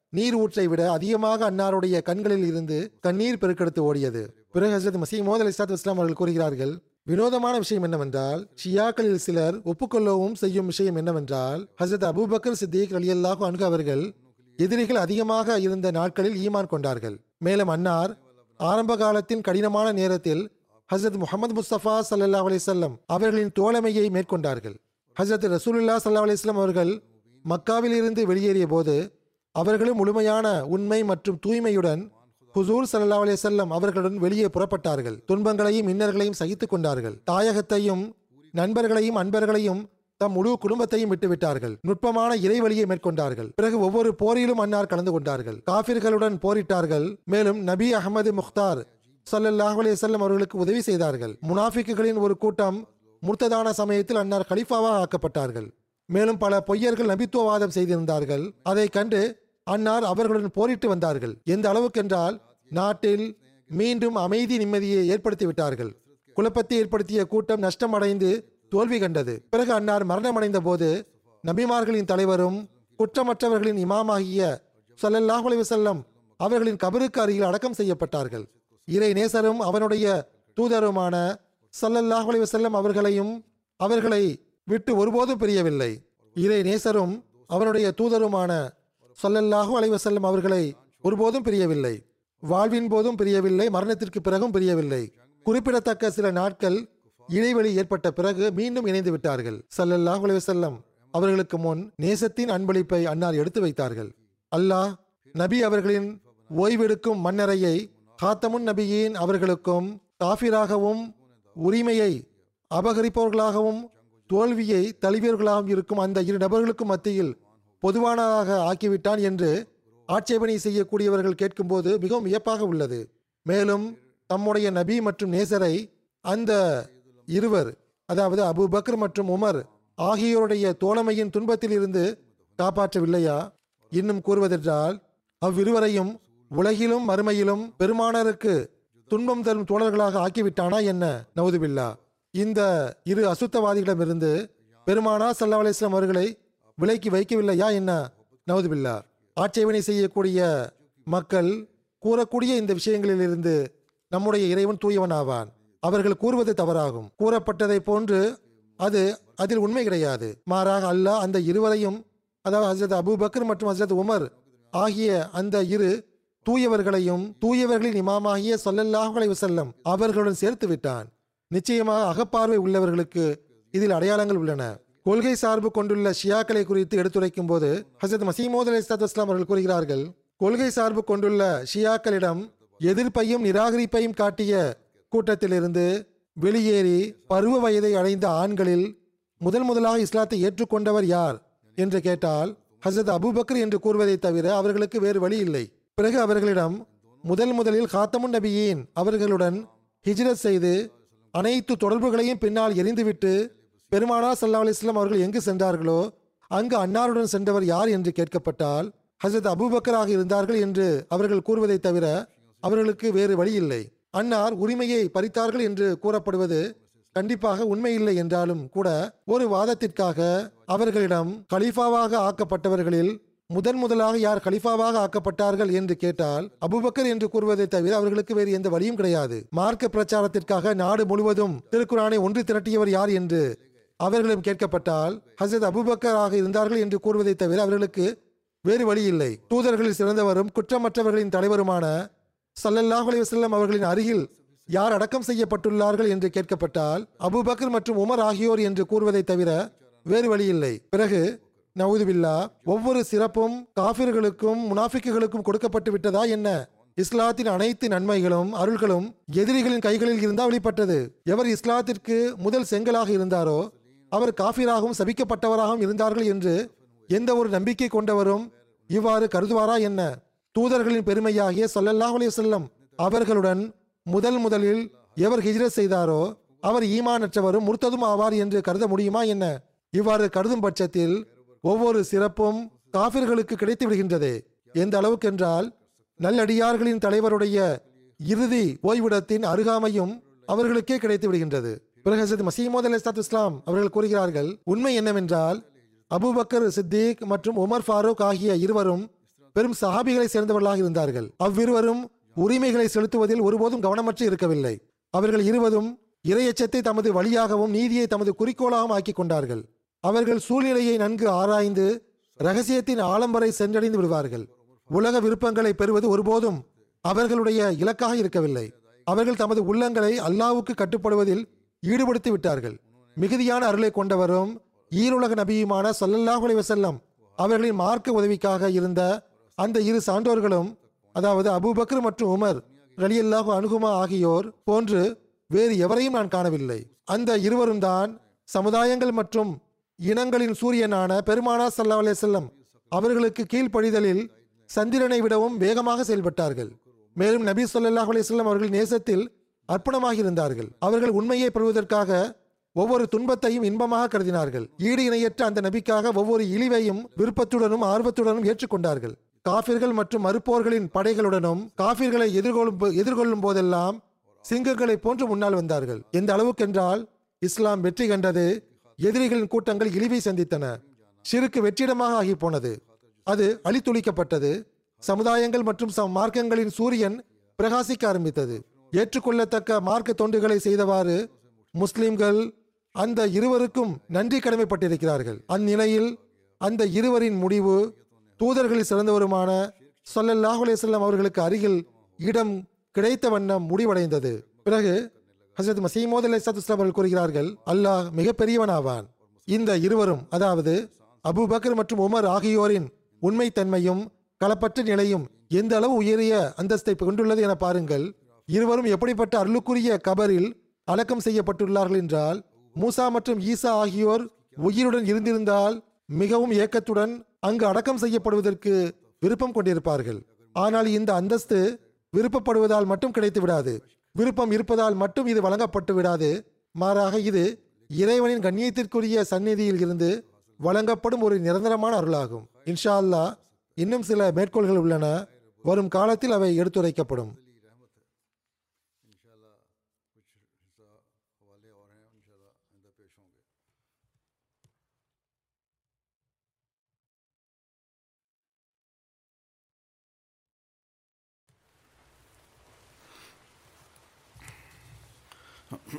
நீர் ஊற்றை விட அதிகமாக அன்னாருடைய கண்களில் இருந்து கண்ணீர் பெருக்கெடுத்து ஓடியது. பிறகு ஹசரத் மசீம் அலி இஸ்லாத்து இஸ்லாம் அவர்கள் கூறுகிறார்கள் வினோதமான விஷயம் என்னவென்றால் ஷியாக்களில் சிலர் ஒப்புக்கொள்ளவும் செய்யும் விஷயம் என்னவென்றால் ஹசரத் அபூபக்கர் சித்திக் அலி அல்லாஹு அன்கு அவர்கள் எதிரிகள் அதிகமாக இருந்த நாட்களில் ஈமான் கொண்டார்கள். மேலும் அன்னார் ஆரம்ப காலத்தின் கடினமான நேரத்தில் ஹசரத் முகமது முஸ்தபா சல்லா அலிசல்லம் அவர்களின் தோழமையை மேற்கொண்டார்கள். ஹசரத் ரசூலுல்லா சல்லா அலிஸ்லாம் அவர்கள் மக்காவிலிருந்து வெளியேறிய போது அவர்களும் முழுமையான உண்மை மற்றும் தூய்மையுடன் ஹுசூர் சல்லா அலிசல்லம் அவர்களுடன் வெளியே புறப்பட்டார்கள். துன்பங்களையும் இன்னர்களையும் சகித்து கொண்டார்கள். தாயகத்தையும் நண்பர்களையும் அன்பர்களையும் தம் முழு குடும்பத்தையும் விட்டுவிட்டார்கள். நுட்பமான இறைவழியை மேற்கொண்டார்கள். பிறகு ஒவ்வொரு போரிலும் அன்னார் கலந்து கொண்டார்கள். காபிர்களுடன் போரிட்டார்கள். மேலும் நபி அகமது முக்தார் சல்லாஹ் அலே செல்லம் அவர்களுக்கு உதவி செய்தார்கள். முனாஃபிக்குகளின் ஒரு கூட்டம் முர்த்ததான சமயத்தில் அன்னார் கலிஃபாவாக ஆக்கப்பட்டார்கள். மேலும் பல பொய்யர்கள் நபித்துவவாதம் செய்திருந்தார்கள். அதை கண்டு அன்னார் அவர்களுடன் போரிட்டு வந்தார்கள். எந்த அளவுக்கென்றால் நாட்டில் மீண்டும் அமைதி நிம்மதியை ஏற்படுத்தி விட்டார்கள். குழப்பத்தை ஏற்படுத்திய கூட்டம் நஷ்டமடைந்து தோல்வி கண்டது. பிறகு அன்னார் மரணமடைந்த போது நபிமார்களின் தலைவரும் குற்றமற்றவர்களின் இமாமாகிய ஸல்லல்லாஹு செல்லம் அவர்களின் கபருக்கு அருகில் அடக்கம் செய்யப்பட்டார்கள். இறை நேசரும் அவனுடைய தூதருமான ஸல்லல்லாஹு செல்லம் அவர்களையும் அவர்களை விட்டு ஒருபோதும் பிரியவில்லை. இறை நேசரும் அவருடைய தூதருமான ஸல்லல்லாஹு அலைவசல்லம் அவர்களை ஒருபோதும் பிரியவில்லை. வாழ்வின் போதும் பிரியவில்லை மரணத்திற்கு பிறகும் பிரியவில்லை. குறிப்பிடத்தக்க சில நாட்கள் இடைவெளி ஏற்பட்ட பிறகு மீண்டும் இணைந்து விட்டார்கள். சல்லல்லாஹ் அலைஹி அவர்களுக்கு முன் நேசத்தின் அன்பளிப்பை அன்னார் எடுத்து வைத்தார்கள். அல்லாஹ் நபி அவர்களின் ஓய்வெடுக்கும் மன்னரையை காத்தமுன் நபியின் அவர்களுக்கும் காஃபிராகவும் உரிமையை அபகரிப்பவர்களாகவும் தோல்வியை தழுவியவர்களாகவும் இருக்கும் அந்த இரு நபர்களுக்கும் மத்தியில் பொதுவானதாக ஆக்கிவிட்டான் என்று ஆட்சேபனை செய்யக்கூடியவர்கள் கேட்கும்போது மிகவும் வியப்பாக உள்ளது. மேலும் தம்முடைய நபி மற்றும் நேசரை அந்த இருவர் அதாவது அபு பக்ர் மற்றும் உமர் ஆகியோருடைய தோழமையின் துன்பத்தில் இருந்து காப்பாற்றவில்லையா? இன்னும் கூறுவதென்றால் அவ்விருவரையும் உலகிலும் மறுமையிலும் பெருமானருக்கு துன்பம் தரும் தோழர்களாக ஆக்கிவிட்டானா என்ன? நவுதுபில்லா. இந்த இரு அசுத்தவாதிகளிடமிருந்து பெருமானா சல்லா அலிஸ்லாம் அவர்களை விலைக்கு வைக்கவில்லையா என்ன? நவதுபில்லா ஆட்சேபனை செய்யக்கூடிய மக்கள் கூறக்கூடிய இந்த விஷயங்களிலிருந்து நம்முடைய இறைவன் தூயவன் ஆவான் அவர்கள் கூறுவது தவறாகும். கூறப்பட்டதை போன்று அது அதில் உண்மை கிடையாது. மாறாக அல்லாஹ் அந்த இருவரையும் அதாவது ஹசரத் அபுபக்கர் மற்றும் ஹசரத் உமர் ஆகிய அந்த இரு தூயவர்களையும் தூயவர்களின் இமாமாகிய ஸல்லல்லாஹு அலைஹி அவர்களுடன் சேர்த்து விட்டான். நிச்சயமாக அகப்பார்வை உள்ளவர்களுக்கு இதில் அடையாளங்கள் உள்ளன. கொள்கை சார்பு கொண்டுள்ள ஷியாக்களை குறித்து எடுத்துரைக்கும் போது ஹசரத் மசீமோத் அலி இஸ்லாம் அவர்கள் கூறுகிறார்கள் கொள்கை சார்பு கொண்டுள்ள ஷியாக்களிடம் எதிர்ப்பையும் நிராகரிப்பையும் காட்டிய கூட்டத்திலிருந்து வெளியேறி பருவ வயதை அடைந்த ஆண்களில் முதல் முதலாக இஸ்லாத்தை ஏற்றுக்கொண்டவர் யார்? என்று கேட்டால் ஹசரத் அபூபக்கர் என்று கூறுவதை தவிர அவர்களுக்கு வேறு வழி இல்லை. பிறகு அவர்களிடம் முதல் முதலில் காத்தமுன் நபியின் அவர்களுடன் ஹிஜ்ரத் செய்து அனைத்து தொடர்புகளையும் பின்னால் எரிந்துவிட்டு பெருமானா சல்லா அலிஸ்லாம் அவர்கள் எங்கு சென்றார்களோ அங்கு அன்னாருடன் சென்றவர் யார் என்று கேட்கப்பட்டால் ஹசரத் அபூபக்கராக இருந்தார்கள் என்று அவர்கள் கூறுவதை தவிர அவர்களுக்கு வேறு வழி இல்லை. அன்னார் உரிமையை பறித்தார்கள் என்று கூறப்படுவது கண்டிப்பாக உண்மையில்லை என்றாலும் கூட ஒரு வாதத்திற்காக அவர்களிடம் கலீஃபாவாக ஆக்கப்பட்டவர்களில் முதன் முதலாக யார் கலிஃபாவாக ஆக்கப்பட்டார்கள் என்று கேட்டால் அபுபக்கர் என்று கூறுவதை தவிர அவர்களுக்கு வேறு எந்த வழியும் கிடையாது. மார்க்க பிரச்சாரத்திற்காக நாடு முழுவதும் திருக்குறானை ஒன்று திரட்டியவர் யார் என்று அவர்களிடம் கேட்கப்பட்டால் ஹசரத் அபுபக்கராக இருந்தார்கள் என்று கூறுவதை தவிர அவர்களுக்கு வேறு வழி இல்லை. தூதர்களில் சிறந்தவரும் குற்றமற்றவர்களின் தலைவருமான சல்லல்லாஹு அலைஹி அவர்களின் அருகில் யார் அடக்கம் செய்யப்பட்டுள்ளார்கள் என்று கேட்கப்பட்டால் அபுபக்கர் மற்றும் உமர் ஆகியோர் என்று கூறுவதை தவிர வேறு வழி இல்லை. பிறகு நவுதுபில்லா ஒவ்வொரு சிறப்பும் காபிர்களுக்கும் முனாஃபிக்குகளுக்கும் கொடுக்கப்பட்டு விட்டதா என்ன? இஸ்லாத்தின் அனைத்து நன்மைகளும் அருள்களும் எதிரிகளின் கைகளில் இருந்தா வெளிப்பட்டது. எவர் இஸ்லாத்திற்கு முதல் செங்கலாக இருந்தாரோ அவர் காஃபிராகவும் சபிக்கப்பட்டவராகவும் இருந்தார்கள் என்று எந்த ஒரு நம்பிக்கை கொண்டவரும் இவ்வாறு கருதுவாரா என்ன? தூதர்களின் பெருமையாகிய சொல்லல்லாஹ் அலைஹி செல்லம் அவர்களுடன் முதல் முதலில் எவர் ஹிஜ்ரத் செய்தாரோ அவர் ஈமானற்றவரும் முர்த்ததும் ஆவார் என்று கருத முடியுமா என்ன? இவ்வாறு கருதும் பட்சத்தில் ஒவ்வொரு சிறப்பும் காபிர்களுக்கு கிடைத்து விடுகின்றது. எந்த அளவுக்கு என்றால் நல்லடியார்களின் தலைவருடைய இறுதி ஓய்விடத்தின் அருகாமையும் அவர்களுக்கே கிடைத்து விடுகின்றது. பிறகு ஹசரத் மசீமோத் அலி இஸ்லாம் அவர்கள் கூறுகிறார்கள் உண்மை என்னவென்றால் அபுபக்கர் சித்திக் மற்றும் உமர் ஃபாரூக் ஆகிய இருவரும் பெரும் சஹாபிகளை சேர்ந்தவர்களாக இருந்தார்கள். அவ்விருவரும் உரிமைகளை செலுத்துவதில் ஒருபோதும் கவனமற்று இருக்கவில்லை. அவர்கள் இருவரும் இரையச்சத்தை தமது வழியாகவும் நீதியை தமது குறிக்கோளாகவும் ஆக்கிக் கொண்டார்கள். அவர்கள் சூழ்நிலையை நன்கு ஆராய்ந்து ரகசியத்தின் ஆலம்பரை சென்றடைந்து விடுவார்கள். உலக விருப்பங்களை பெறுவது ஒருபோதும் அவர்களுடைய இலக்காக இருக்கவில்லை. அவர்கள் தமது உள்ளங்களை அல்லாவுக்கு கட்டுப்படுவதில் ஈடுபடுத்தி விட்டார்கள். மிகுதியான அருளை கொண்டவரும் ஈருலக நபியுமான ஸல்லல்லாஹு வசல்லம் அவர்களின் மார்க்க உதவிக்காக இருந்த அந்த இரு சான்றோர்களும் அதாவது அபூபக்கர் மற்றும் உமர் ரலியல்லாஹு அனுகுமா ஆகியோர் போன்று வேறு எவரையும் நான் காணவில்லை. அந்த இருவரும் தான் சமுதாயங்கள் மற்றும் இனங்களின் சூரியனான பெருமானா சல்லா செல்லம் அவர்களுக்கு கீழ்ப்படிதலில் சந்திரனை விடவும் வேகமாக செயல்பட்டார்கள். மேலும் நபி சொல்லாஹ் அலைஹி அவர்கள் நேசத்தில் அர்ப்பணமாக இருந்தார்கள் அவர்கள் உண்மையை பெறுவதற்காக ஒவ்வொரு துன்பத்தையும் இன்பமாக கருதினார்கள். ஈடு இணையற்ற அந்த நபிக்காக ஒவ்வொரு இழிவையும் விருப்பத்துடனும் ஆர்வத்துடனும் ஏற்றுக்கொண்டார்கள். காபிர்கள் மற்றும் மறுப்போர்களின் படைகளுடனும் காபிர்களை எதிர்கொள்ளும் எதிர்கொள்ளும் போதெல்லாம் சிங்கங்களை போன்று முன்னால் வந்தார்கள். எந்த அளவுக்கென்றால் இஸ்லாம் வெற்றி கண்டது எதிரிகளின் கூட்டங்கள் இழிவை சந்தித்தன. சிறுக்கு வெற்றிடமாக ஆகி போனது அது அழித்துளிக்கப்பட்டது. சமுதாயங்கள் மற்றும் சம் மார்க்கங்களின் சூரியன் பிரகாசிக்க ஆரம்பித்தது. ஏற்றுக்கொள்ளத்தக்க மார்க்க தொண்டுகளை செய்தவாறு முஸ்லிம்கள் அந்த இருவருக்கும் நன்றி கடமைப்பட்டிருக்கிறார்கள். அந்நிலையில் அந்த இருவரின் முடிவு தூதர்களில் சிறந்தவருமான சொல்லல்லாஹுலேசல்லம் அவர்களுக்கு அருகில் இடம் கிடைத்த வண்ணம் முடிவடைந்தது. பிறகு ஹசரத் மசீமோத் அலை அவர்கள் கூறுகிறார்கள் அல்லாஹ் மிகப்பெரியவனாவான். இந்த இருவரும் அதாவது அபுபக்கர் மற்றும் உமர் ஆகியோரின் உண்மைத்தன்மையும் களப்பற்ற நிலையும் எந்த அளவு உயரிய அந்தஸ்தை கொண்டுள்ளது என பாருங்கள். இருவரும் எப்படிப்பட்ட அருளுக்குரிய கபரில் அடக்கம் செய்யப்பட்டுள்ளார்கள் என்றால் மூசா மற்றும் ஈசா ஆகியோர் உயிருடன் இருந்திருந்தால் மிகவும் ஏக்கத்துடன் அங்கு அடக்கம் செய்யப்படுவதற்கு விருப்பம் கொண்டிருப்பார்கள். ஆனால் இந்த அந்தஸ்து விருப்பப்படுவதால் மட்டும் கிடைத்து விடாது விருப்பம் இருப்பதால் மட்டும் இது வழங்கப்பட்டு விடாது. மாறாக இது இறைவனின் கண்ணியத்திற்குரிய சந்நிதியில் இருந்து வழங்கப்படும் ஒரு நிரந்தரமான அருளாகும். இன்ஷா அல்லாஹ் இன்னும் சில மேற்கோள்கள் உள்ளன. வரும் காலத்தில் அவை எடுத்துரைக்கப்படும்.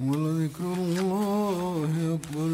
ولذكر الله أكبر